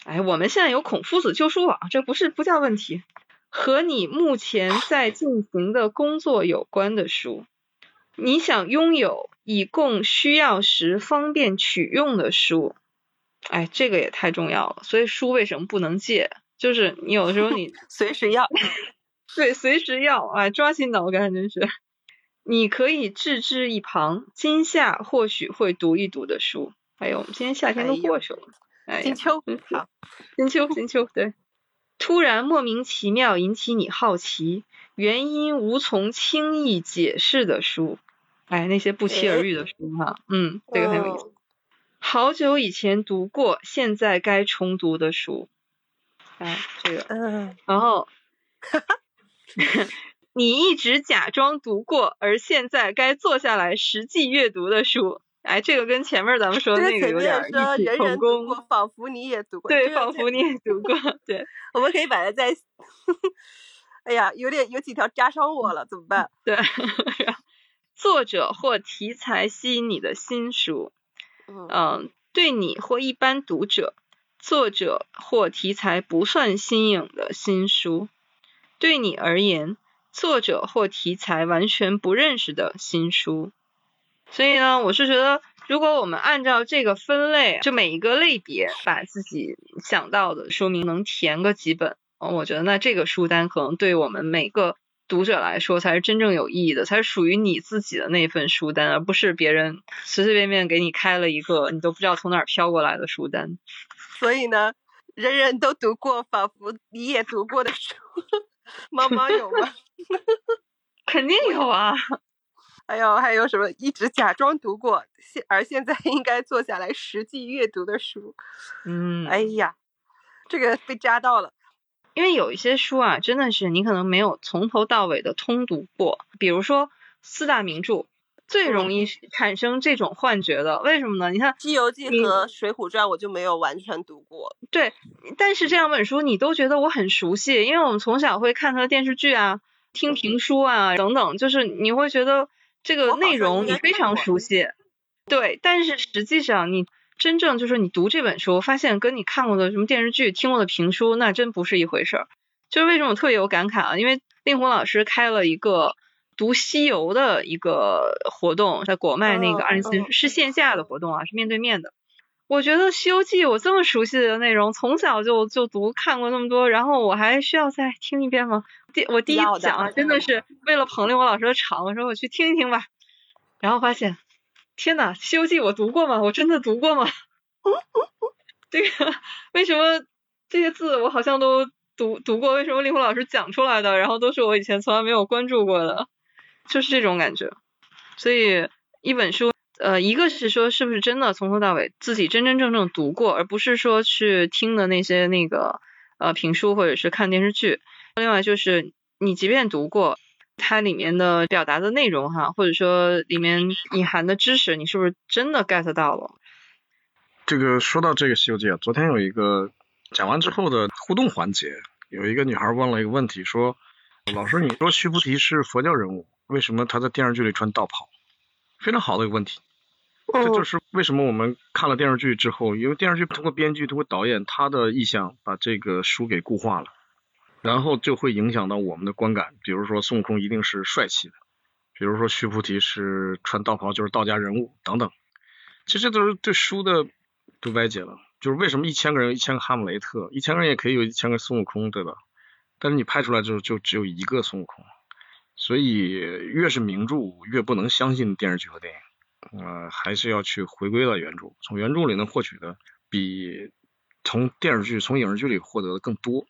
哎，我们现在有孔夫子旧书网，这不是不叫问题。和你目前在进行的工作有关的书。你想拥有以供需要时方便取用的书，哎，这个也太重要了。所以书为什么不能借？就是你有的时候你 随时要，对，随时要，哎，抓心挠肝，真是。你可以置之一旁，今夏或许会读一读的书。哎呦，我们今天夏天都过去了，哎，金秋，好，金秋，金秋，对。突然莫名其妙引起你好奇，原因无从轻易解释的书。哎，那些不期而遇的书哈，嗯，这个很有意思。好久以前读过，现在该重读的书。哎，这个，嗯，然后，你一直假装读过，而现在该坐下来实际阅读的书。哎，这个跟前面咱们说的那个有点异曲同工。仿佛你也读过。对，仿佛你也读过。对，我们可以把它在。哎呀，有点有几条扎伤我了，怎么办？对。作者或题材吸引你的新书，嗯，对你或一般读者，作者或题材不算新颖的新书，对你而言，作者或题材完全不认识的新书。所以呢，我是觉得，如果我们按照这个分类，就每一个类别把自己想到的说明能填个几本，我觉得那这个书单可能对我们每个。读者来说才是真正有意义的，才是属于你自己的那份书单，而不是别人随随便便给你开了一个你都不知道从哪儿飘过来的书单。所以呢，人人都读过，仿佛你也读过的书，猫猫有吗？肯定有啊。还有还有什么一直假装读过，现而现在应该坐下来实际阅读的书？嗯，哎呀，这个被扎到了。因为有一些书啊，真的是你可能没有从头到尾的通读过。比如说四大名著，最容易产生这种幻觉的，为什么呢？你看《西游记》和《水浒传》，我就没有完全读过。对，但是这两本书你都觉得我很熟悉，因为我们从小会看它的电视剧啊、听评书啊等等，就是你会觉得这个内容你非常熟悉。对，但是实际上你。真正就是你读这本书，发现跟你看过的什么电视剧、听过的评书，那真不是一回事儿。就是为什么我特别有感慨啊？因为令狐老师开了一个读西游的一个活动，在国麦那个二零四是线下的活动啊，是面对面的。我觉得《西游记》我这么熟悉的内容，从小就就读看过那么多，然后我还需要再听一遍吗？第我第一讲啊，真的是为了捧令狐老师的场，我说我去听一听吧，然后发现。天呐，《西游记》我读过吗？我真的读过吗？这个为什么这些字我好像都读读过？为什么令狐老师讲出来的，然后都是我以前从来没有关注过的？就是这种感觉。所以一本书，呃，一个是说是不是真的从头到尾自己真真正正读过，而不是说去听的那些那个呃评书或者是看电视剧。另外就是你即便读过。它里面的表达的内容哈，或者说里面隐含的知识，你是不是真的 get 到了？这个说到这个《西游记》啊，昨天有一个讲完之后的互动环节，有一个女孩问了一个问题，说：“老师，你说须菩提是佛教人物，为什么他在电视剧里穿道袍？”非常好的一个问题，这就是为什么我们看了电视剧之后，因为电视剧通过编剧、通过导演他的意向，把这个书给固化了。然后就会影响到我们的观感。比如说孙悟空一定是帅气的，比如说须菩提是穿道袍就是道家人物等等，其实都是对书的都歪解了。就是为什么一千个人有一千个哈姆雷特，一千个人也可以有一千个孙悟空，对吧？但是你拍出来就就只有一个孙悟空，所以越是名著越不能相信电视剧和电影，呃，还是要去回归到原著，从原著里能获取的比从电视剧、从影视剧里获得的更多。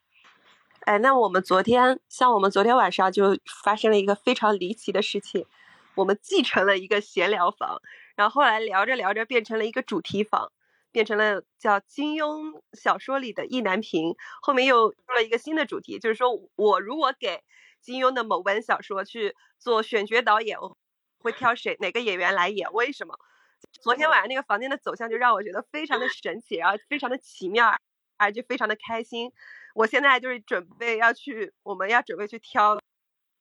哎，那我们昨天，像我们昨天晚上就发生了一个非常离奇的事情，我们继承了一个闲聊房，然后后来聊着聊着变成了一个主题房。变成了叫金庸小说里的意难平，后面又出了一个新的主题，就是说我如果给金庸的某本小说去做选角导演，我会挑谁哪个演员来演？为什么？昨天晚上那个房间的走向就让我觉得非常的神奇，然后非常的奇妙，而且非常的开心。我现在就是准备要去，我们要准备去挑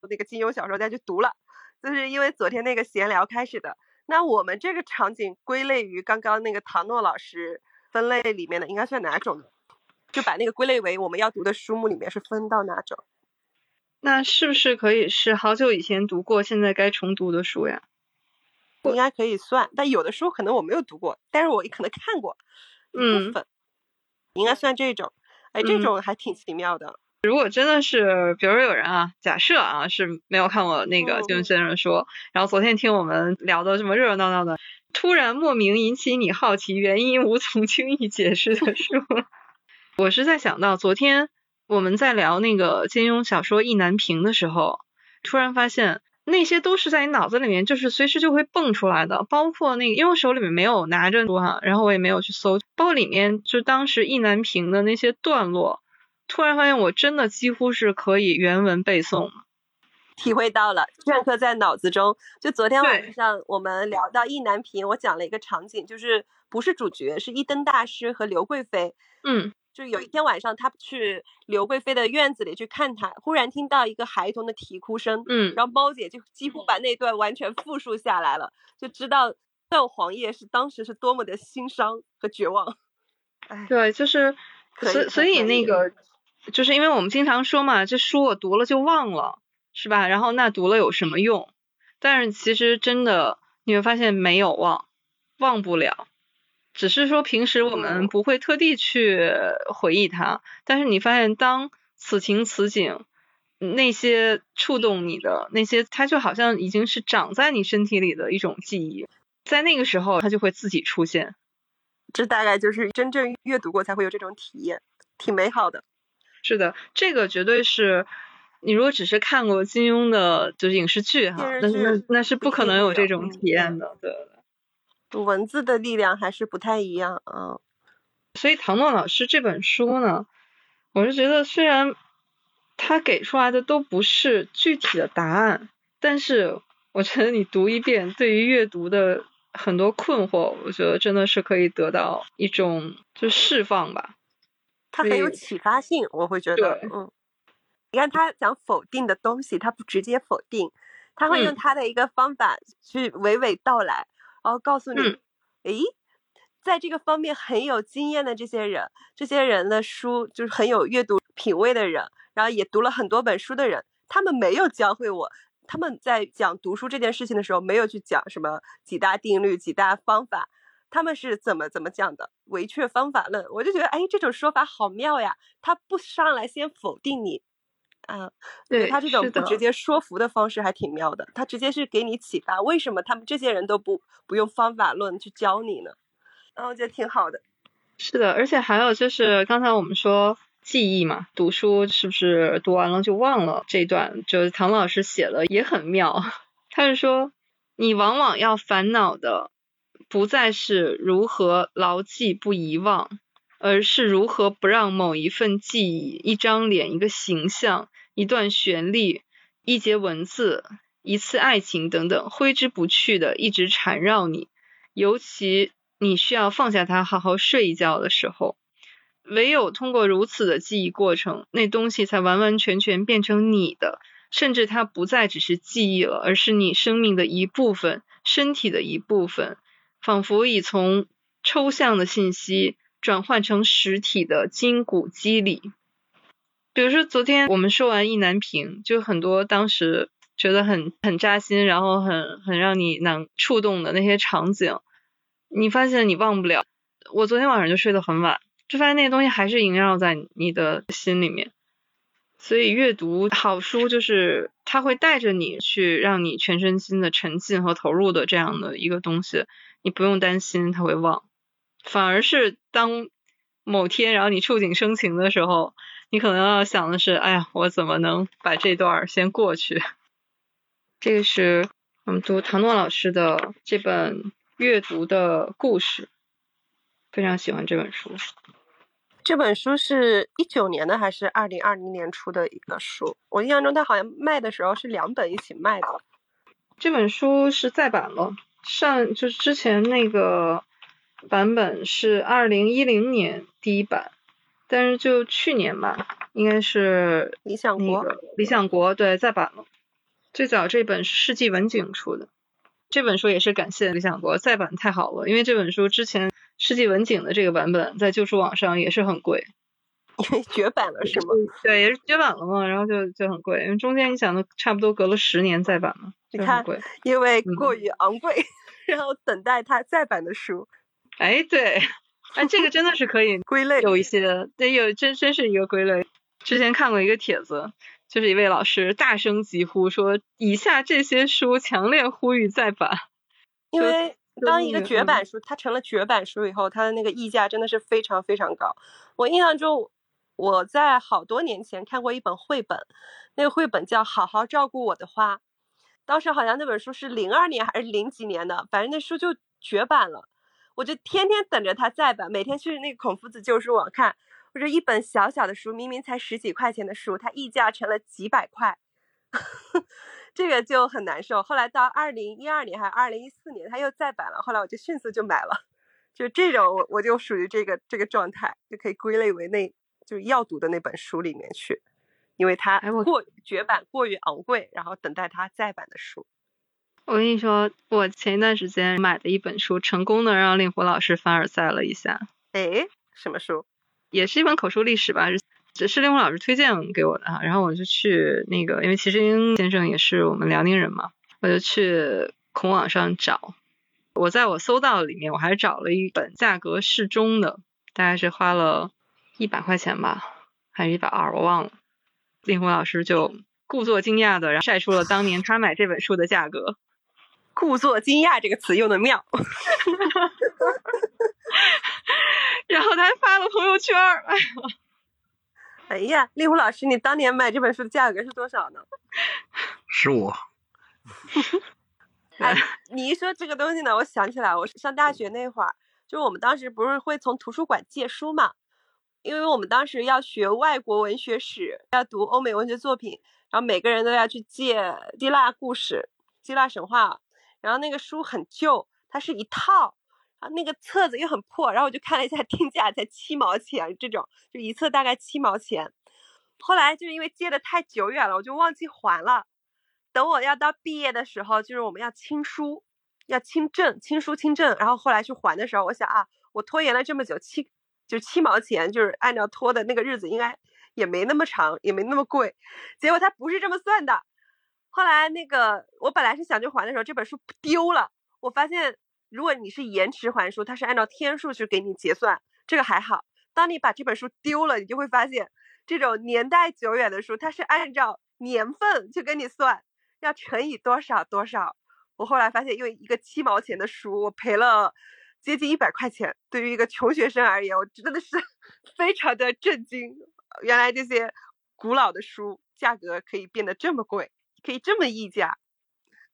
那个金庸小说再去读了，就是因为昨天那个闲聊开始的。那我们这个场景归类于刚刚那个唐诺老师分类里面的，应该算哪种呢？就把那个归类为我们要读的书目里面是分到哪种？那是不是可以是好久以前读过，现在该重读的书呀？应该可以算，但有的书可能我没有读过，但是我可能看过一部分，应该算这种。哎，这种还挺奇妙的。如果真的是，比如有人啊，假设啊是没有看过那个金庸先生说，然后昨天听我们聊的这么热热闹闹的，突然莫名引起你好奇，原因无从轻易解释的书，我是在想到昨天我们在聊那个金庸小说意难平的时候，突然发现那些都是在你脑子里面，就是随时就会蹦出来的，包括那个，因为我手里面没有拿着书哈，然后我也没有去搜，包括里面就当时意难平的那些段落。突然发现，我真的几乎是可以原文背诵，体会到了，镌刻在脑子中。就昨天晚上我们聊到意难平，我讲了一个场景，就是不是主角，是一灯大师和刘贵妃。嗯，就有一天晚上，他去刘贵妃的院子里去看她，忽然听到一个孩童的啼哭声。嗯，然后猫姐就几乎把那段完全复述下来了，就知道段黄叶是当时是多么的心伤和绝望。哎，对，就是，所所以那个。就是因为我们经常说嘛，这书我读了就忘了，是吧？然后那读了有什么用？但是其实真的你会发现没有忘，忘不了，只是说平时我们不会特地去回忆它。但是你发现当此情此景，那些触动你的那些，它就好像已经是长在你身体里的一种记忆，在那个时候它就会自己出现。这大概就是真正阅读过才会有这种体验，挺美好的。是的，这个绝对是你如果只是看过金庸的，就是影视剧哈，那那那是不可能有这种体验的，对。文字的力量还是不太一样啊。所以唐诺老师这本书呢，我是觉得虽然他给出来的都不是具体的答案，但是我觉得你读一遍，对于阅读的很多困惑，我觉得真的是可以得到一种就释放吧。他很有启发性，我会觉得，嗯，你看他讲否定的东西，他不直接否定，他会用他的一个方法去娓娓道来，然后告诉你，诶，在这个方面很有经验的这些人，这些人的书就是很有阅读品味的人，然后也读了很多本书的人，他们没有教会我，他们在讲读书这件事情的时候，没有去讲什么几大定律、几大方法。他们是怎么怎么讲的？唯确方法论，我就觉得，哎，这种说法好妙呀！他不上来先否定你，啊，对他这种不直接说服的方式还挺妙的。他直接是给你启发，为什么他们这些人都不不用方法论去教你呢？啊，我觉得挺好的。是的，而且还有就是刚才我们说记忆嘛，读书是不是读完了就忘了？这段就是唐老师写的也很妙，他是说你往往要烦恼的。不再是如何牢记不遗忘，而是如何不让某一份记忆、一张脸、一个形象、一段旋律、一节文字、一次爱情等等挥之不去的一直缠绕你。尤其你需要放下它，好好睡一觉的时候，唯有通过如此的记忆过程，那东西才完完全全变成你的，甚至它不再只是记忆了，而是你生命的一部分，身体的一部分。仿佛已从抽象的信息转换成实体的筋骨肌理。比如说昨天我们说完意难平，就很多当时觉得很很扎心，然后很很让你难触动的那些场景，你发现你忘不了。我昨天晚上就睡得很晚，就发现那些东西还是萦绕在你的心里面。所以阅读好书就是它会带着你去让你全身心的沉浸和投入的这样的一个东西，你不用担心它会忘，反而是当某天然后你触景生情的时候，你可能要想的是，哎呀，我怎么能把这段先过去？这个是我们读唐诺老师的这本阅读的故事，非常喜欢这本书。这本书是一九年的还是二零二零年出的一个书？我印象中它好像卖的时候是两本一起卖的。这本书是再版了，上就是之前那个版本是二零一零年第一版，但是就去年吧，应该是理想国，理想国对再版了。最早这本是世纪文景出的，这本书也是感谢理想国再版太好了，因为这本书之前世纪文景的这个版本在旧书网上也是很贵，因为绝版了是吗？对，也是绝版了嘛，然后就就很贵，因为中间你想都差不多隔了十年再版嘛，你看，因为过于昂贵，然后等待它再版的书。哎，对，哎，这个真的是可以 归类，有一些，对，有真真是一个归类。之前看过一个帖子。就是一位老师大声疾呼说：“以下这些书强烈呼吁再版。”因为当一个绝版书它成了绝版书以后，它的那个溢价真的是非常非常高。我印象中，我在好多年前看过一本绘本，那个绘本叫《好好照顾我的花》，当时好像那本书是零二年还是零几年的，反正那书就绝版了。我就天天等着它再版，每天去那个孔夫子旧书网看。或者一本小小的书，明明才十几块钱的书，它溢价成了几百块，这个就很难受。后来到二零一二年还是二零一四年，它又再版了，后来我就迅速就买了。就这种，我我就属于这个这个状态，就可以归类为那就是要读的那本书里面去，因为它过绝版过于昂贵，然后等待它再版的书。我跟你说，我前一段时间买的一本书，成功的让令狐老师凡尔赛了一下。哎，什么书？也是一本口述历史吧，是是令狐老师推荐给我的哈，然后我就去那个，因为齐志英先生也是我们辽宁人嘛，我就去孔网上找，我在我搜到里面，我还找了一本价格适中的，大概是花了一百块钱吧，还是一百二，我忘了。令狐老师就故作惊讶的然后晒出了当年他买这本书的价格，故作惊讶这个词用的妙。然后他还发了朋友圈儿，哎呀，哎呀，令狐老师，你当年买这本书的价格是多少呢？十五。哎，你一说这个东西呢，我想起来，我上大学那会儿，就我们当时不是会从图书馆借书嘛？因为我们当时要学外国文学史，要读欧美文学作品，然后每个人都要去借希腊故事、希腊神话，然后那个书很旧，它是一套。啊，那个册子又很破，然后我就看了一下定价，才七毛钱，这种就一册大概七毛钱。后来就是因为借的太久远了，我就忘记还了。等我要到毕业的时候，就是我们要清书，要清证，清书清证。然后后来去还的时候，我想啊，我拖延了这么久，七就七毛钱，就是按照拖的那个日子，应该也没那么长，也没那么贵。结果他不是这么算的。后来那个我本来是想去还的时候，这本书丢了，我发现。如果你是延迟还书，它是按照天数去给你结算，这个还好。当你把这本书丢了，你就会发现，这种年代久远的书，它是按照年份去跟你算，要乘以多少多少。我后来发现，因为一个七毛钱的书，我赔了接近一百块钱。对于一个穷学生而言，我真的是 非常的震惊。原来这些古老的书价格可以变得这么贵，可以这么议价。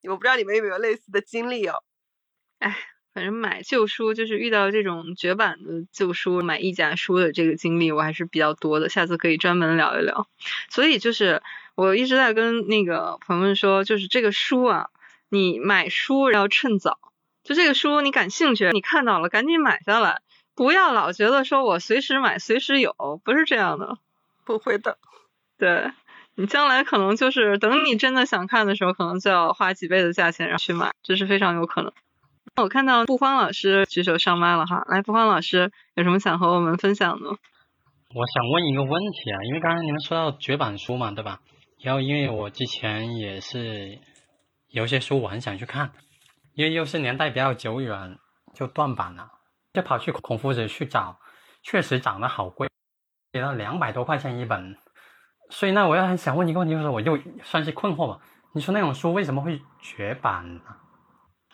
我不知道你们有没有类似的经历哦。哎，反正买旧书就是遇到这种绝版的旧书，买溢价书的这个经历我还是比较多的，下次可以专门聊一聊。所以就是我一直在跟那个朋友们说，就是这个书啊，你买书要趁早，就这个书你感兴趣，你看到了赶紧买下来，不要老觉得说我随时买随时有，不是这样的，不会的，对你将来可能就是等你真的想看的时候，可能就要花几倍的价钱然后去买，这是非常有可能。我看到不慌老师举手上麦了哈，来，不慌老师有什么想和我们分享的？我想问一个问题啊，因为刚才你们说到绝版书嘛，对吧？然后因为我之前也是有些书我很想去看，因为又是年代比较久远，就断版了，就跑去孔夫子去找，确实涨得好贵，给到两百多块钱一本。所以那，我要很想问一个问题，就是我又算是困惑吧。你说那种书为什么会绝版呢？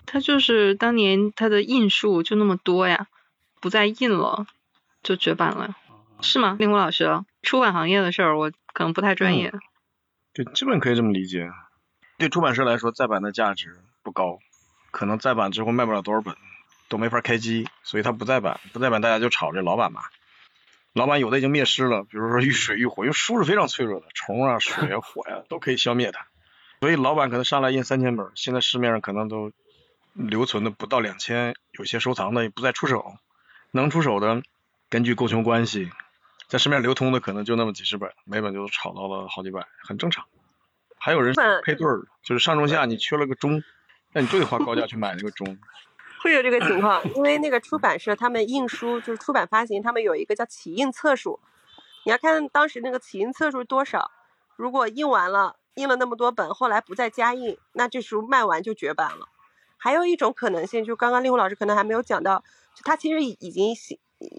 它就是当年它的印数就那么多呀，不再印了，就绝版了，是吗？令狐老师，出版行业的事儿我可能不太专业。对，基本可以这么理解。对出版社来说，再版的价值不高，可能再版之后卖不了多少本，都没法开机，所以它不再版，不再版大家就炒这老版嘛。老板有的已经灭失了，比如说遇水遇火，因为书是非常脆弱的，虫啊、水啊、火呀都可以消灭它。所以老板可能上来印三千本，现在市面上可能都留存的不到两千，有些收藏的也不再出手，能出手的根据供求关系，在市面流通的可能就那么几十本，每本就炒到了好几百，很正常。还有人配对儿，就是上中下你缺了个中，那你就得花高价去买那个中。会有这个情况，因为那个出版社他们印书就是出版发行，他们有一个叫起印册数，你要看当时那个起印册数多少。如果印完了，印了那么多本，后来不再加印，那这书卖完就绝版了。还有一种可能性，就刚刚令狐老师可能还没有讲到，就他其实已经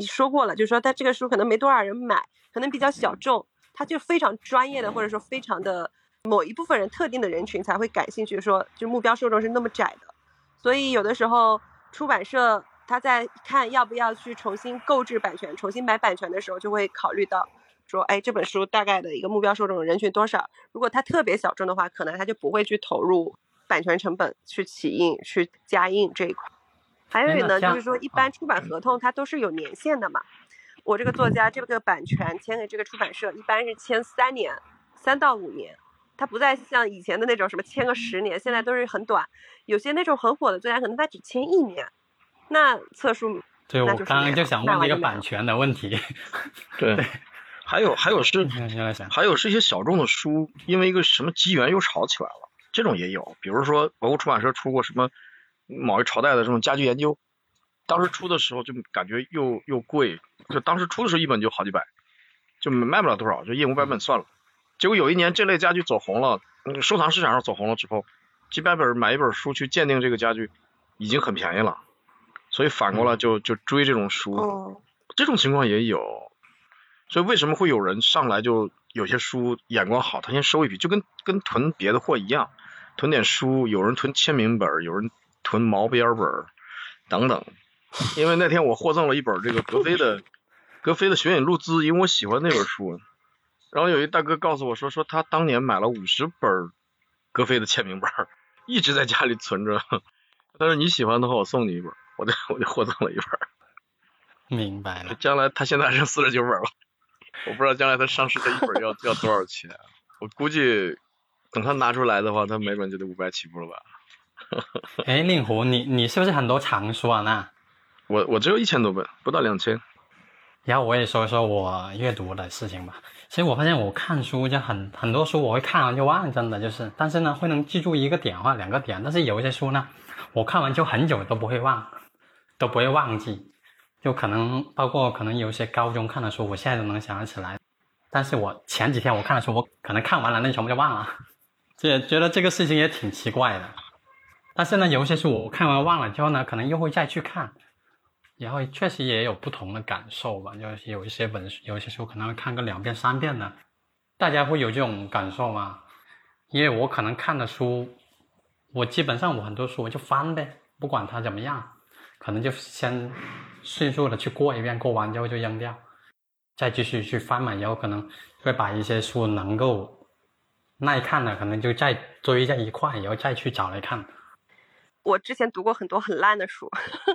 说过了，就是说他这个书可能没多少人买，可能比较小众，他就非常专业的，或者说非常的某一部分人特定的人群才会感兴趣，说就目标受众是那么窄的，所以有的时候。出版社他在看要不要去重新购置版权、重新买版权的时候，就会考虑到说，哎，这本书大概的一个目标受众人群多少？如果它特别小众的话，可能他就不会去投入版权成本去起印、去加印这一块。还有呢，就是说一般出版合同它都是有年限的嘛。我这个作家这个版权签给这个出版社，一般是签三年，三到五年。它不再像以前的那种什么签个十年，现在都是很短。有些那种很火的作家，可能他只签一年，那册数对我刚刚就想问那个版权的问题。对，还有还有是，还有是一些小众的书，因为一个什么机缘又炒起来了，这种也有。比如说，包括出版社出过什么某一朝代的这种家居研究，当时出的时候就感觉又又贵，就当时出的时候一本就好几百，就卖不了多少，就印五百本算了。结果有一年这类家具走红了，收藏市场上走红了之后，几百本买一本书去鉴定这个家具，已经很便宜了，所以反过来就就追这种书，这种情况也有。所以为什么会有人上来就有些书眼光好，他先收一笔，就跟跟囤别的货一样，囤点书，有人囤签名本，有人囤毛边本等等。因为那天我获赠了一本这个格非的格非的《雪影录资》，因为我喜欢那本书。然后有一大哥告诉我说，说他当年买了五十本格菲的签名本，一直在家里存着。他说你喜欢的话，我送你一本，我就我就获赠了一本。明白了。将来他现在还剩四十九本了，我不知道将来他上市这一本要 要多少钱。我估计等他拿出来的话，他每本就得五百起步了吧。哎，令狐，你你是不是很多藏书啊？那我我只有一千多本，不到两千。然后我也说一说我阅读的事情吧。其实我发现我看书就很很多书我会看完就忘，真的就是，但是呢会能记住一个点或两个点，但是有一些书呢，我看完就很久都不会忘，都不会忘记，就可能包括可能有一些高中看的书，我现在都能想得起来，但是我前几天我看的书，我可能看完了那全部就忘了，也觉得这个事情也挺奇怪的，但是呢有一些书我看完忘了之后呢，可能又会再去看。然后确实也有不同的感受吧，就是有一些本有一些书可能会看个两遍三遍的，大家会有这种感受吗？因为我可能看的书，我基本上我很多书我就翻呗，不管它怎么样，可能就先迅速的去过一遍，过完之后就扔掉，再继续去翻嘛，然后可能会把一些书能够耐看的，可能就再追在一块，然后再去找来看。我之前读过很多很烂的书，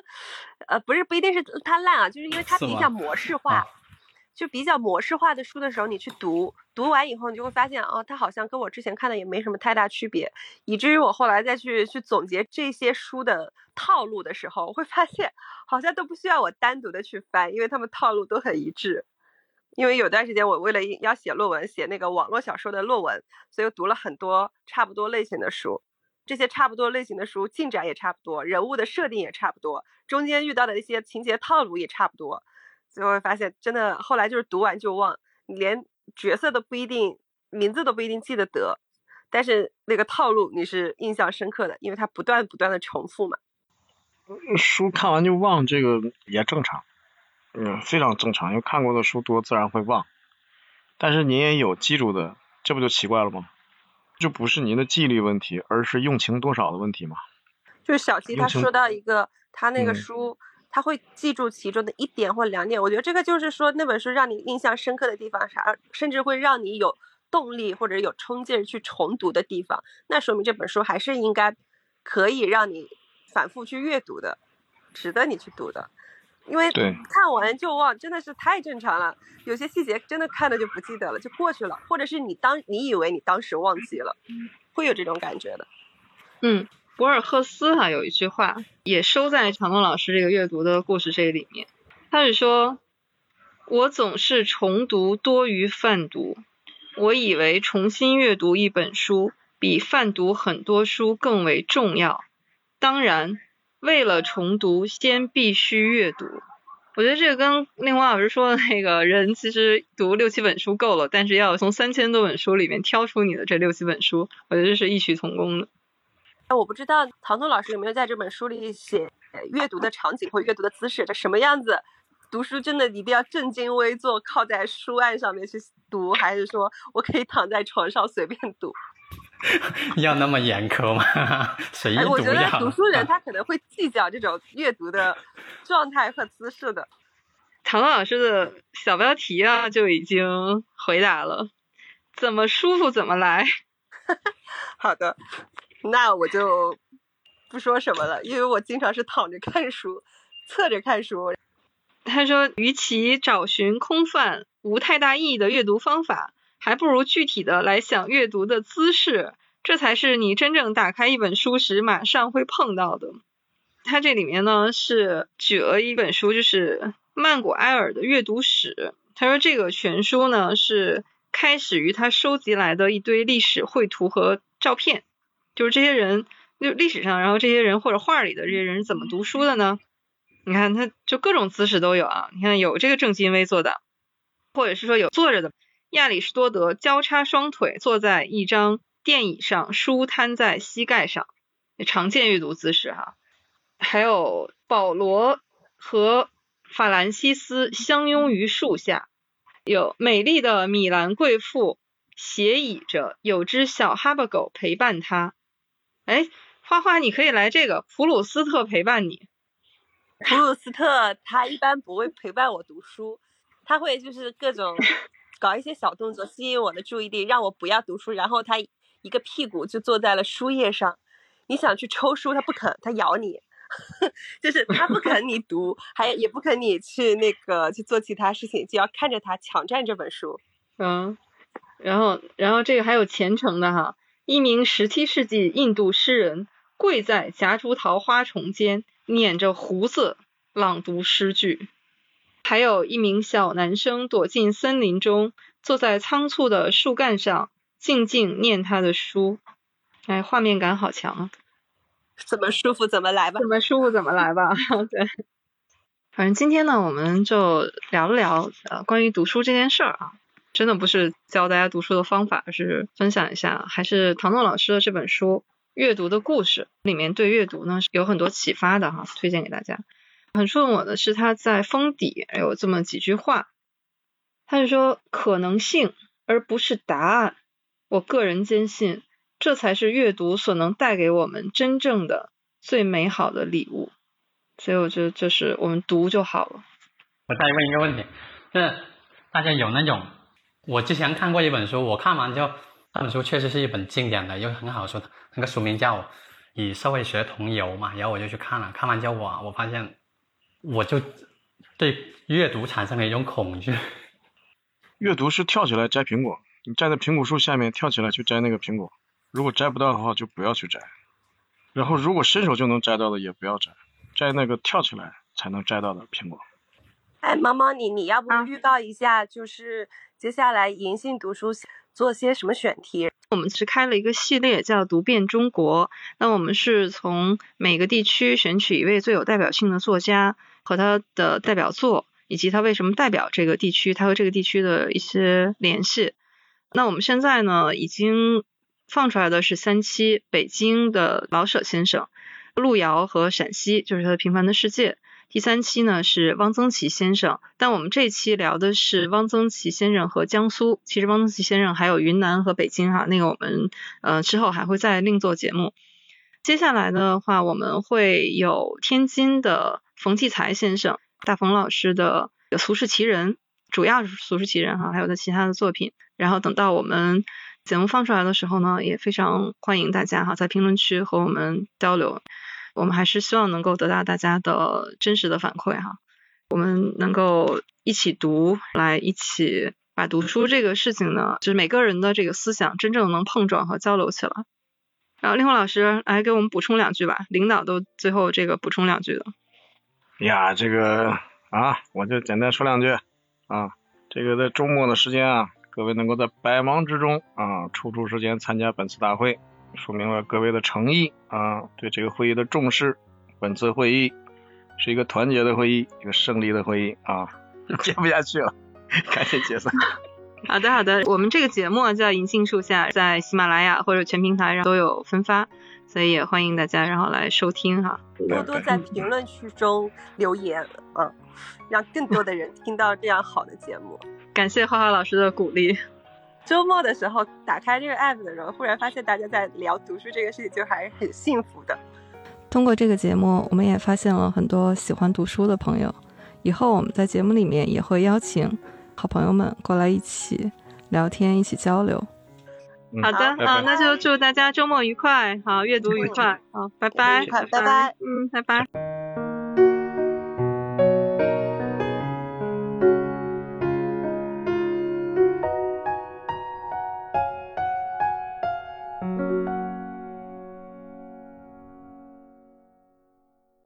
呃，不是不一定是它烂啊，就是因为它比较模式化，就比较模式化的书的时候，你去读，读完以后你就会发现，哦，它好像跟我之前看的也没什么太大区别，以至于我后来再去去总结这些书的套路的时候，我会发现好像都不需要我单独的去翻，因为他们套路都很一致。因为有段时间我为了要写论文，写那个网络小说的论文，所以读了很多差不多类型的书。这些差不多类型的书进展也差不多，人物的设定也差不多，中间遇到的一些情节套路也差不多，就会发现真的后来就是读完就忘，连角色都不一定名字都不一定记得得，但是那个套路你是印象深刻的，因为它不断不断的重复嘛。书看完就忘，这个也正常，嗯，非常正常，因为看过的书多，自然会忘。但是您也有记住的，这不就奇怪了吗？这不是您的记忆力问题，而是用情多少的问题嘛？就是小七他说到一个，他那个嗯书、他会记住其中的一点或两点，我觉得这个就是说那本书让你印象深刻的地方啥，甚至会让你有动力或者有冲劲儿去重读的地方，那说明这本书还是应该可以让你反复去阅读的，值得你去读的。因为看完就忘，真的是太正常了。有些细节真的看了就不记得了，就过去了，或者是你当你以为你当时忘记了，会有这种感觉的。嗯，博尔赫斯哈、有一句话也收在长东老师这个阅读的故事这里面，他是说：“我总是重读多于泛读，我以为重新阅读一本书比泛读很多书更为重要。当然，为了重读，先必须阅读。”我觉得这个跟令狐老师说的那个人其实读六七本书够了，但是要从三千多本书里面挑出你的这六七本书，我觉得这是异曲同工的。哎，我不知道唐东老师有没有在这本书里写阅读的场景或阅读的姿势，这什么样子？读书真的一定要正襟危坐，靠在书案上面去读，还是说我可以躺在床上随便读？要那么严苛吗？随意哎，我觉得。读书人 他可能会计较这种阅读的状态和姿势的。唐老师的小标题啊就已经回答了，怎么舒服怎么来。好的，那我就不说什么了，因为我经常是躺着看书，侧着看书。他说，与其找寻空泛无太大意义的阅读方法，还不如具体的来想阅读的姿势，这才是你真正打开一本书时马上会碰到的。他这里面呢是举了一本书，就是曼谷埃尔的阅读史。他说这个全书呢是开始于他收集来的一堆历史绘图和照片，就是这些人就历史上，然后这些人或者画里的这些人是怎么读书的呢？你看，他就各种姿势都有啊。你看，有这个正襟危坐的，或者是说有坐着的。亚里士多德交叉双腿坐在一张垫椅上，书摊在膝盖上，常见阅读姿势哈。还有保罗和法兰西斯相拥于树下，有美丽的米兰贵妇斜倚着，有只小哈巴狗陪伴她。哎，花花，你可以来这个普鲁斯特陪伴你。普鲁斯特他一般不会陪伴我读书，他会就是各种搞一些小动作吸引我的注意力，让我不要读书，然后他一个屁股就坐在了书页上。你想去抽书，他不肯，他咬你，就是他不肯你读，还也不肯你去那个去做其他事情，就要看着他抢占这本书。嗯，然后然后这个还有虔诚的哈，一名十七世纪印度诗人跪在夹竹桃花丛间，捻着胡子朗读诗句。还有一名小男生躲进森林中，坐在仓促的树干上，静静念他的书。哎，画面感好强啊！怎么舒服怎么来吧怎。么舒服怎么来吧。对，反正今天呢，我们就聊了聊呃关于读书这件事儿啊，真的不是教大家读书的方法，而是分享一下，还是唐诺老师的这本书《阅读的故事》里面对阅读呢是有很多启发的哈，推荐给大家。很触动我的是他在封底有这么几句话，他就说可能性而不是答案，我个人坚信。这才是阅读所能带给我们真正的最美好的礼物，所以我觉得就是我们读就好了。我再问一个问题，就是大家有那种，我之前看过一本书，我看完之后那本书确实是一本经典的，又很好说的，那个书名叫《与社会学同游》嘛，然后我就去看了，看完之后哇，我发现我就对阅读产生了一种恐惧。阅读是跳起来摘苹果，你站在苹果树下面跳起来去摘那个苹果。如果摘不到的话，就不要去摘。然后，如果伸手就能摘到的，也不要摘，摘那个跳起来才能摘到的苹果。哎，毛毛，你你要不啊预告一下，就是接下来银杏读书做些什么选题？我们是开了一个系列叫“读遍中国”，那我们是从每个地区选取一位最有代表性的作家和他的代表作，以及它为什么代表这个地区，它和这个地区的一些联系。那我们现在呢，已经放出来的是三期，北京的老舍先生，路遥和陕西就是他的《平凡的世界》。第三期呢是汪曾祺先生，但我们这期聊的是汪曾祺先生和江苏。其实汪曾祺先生还有云南和北京哈，那个我们呃之后还会再另做节目。接下来的话，我们会有天津的冯骥才先生，大冯老师的《俗世奇人》，主要是《俗世奇人》哈，还有他其他的作品。然后等到我们节目放出来的时候呢，也非常欢迎大家哈，在评论区和我们交流。我们还是希望能够得到大家的真实的反馈哈，我们能够一起读，来一起把读书这个事情呢，就是每个人的这个思想真正能碰撞和交流起来。然后令狐老师来给我们补充两句吧，领导都最后这个补充两句的。呀，这个啊，我就简单说两句啊，这个在周末的时间啊，各位能够在百忙之中啊，抽出时间参加本次大会。说明了各位的诚意啊，对这个会议的重视。本次会议是一个团结的会议，一个胜利的会议啊！接不下去了，赶紧解散。好的，好的，我们这个节目叫《银杏树下》，在喜马拉雅或者全平台上都有分发，所以也欢迎大家然后来收听哈。多多在评论区中留言，嗯，让更多的人听到这样好的节目。感谢花花老师的鼓励。周末的时候打开这个 app 的时候，忽然发现大家在聊读书这个事情，就还是很幸福的。通过这个节目，我们也发现了很多喜欢读书的朋友。以后我们在节目里面也会邀请好朋友们过来一起聊天，一起交流。好的，好，那就祝大家周末愉快，好，阅读愉快，好，拜拜，拜拜，嗯，拜拜。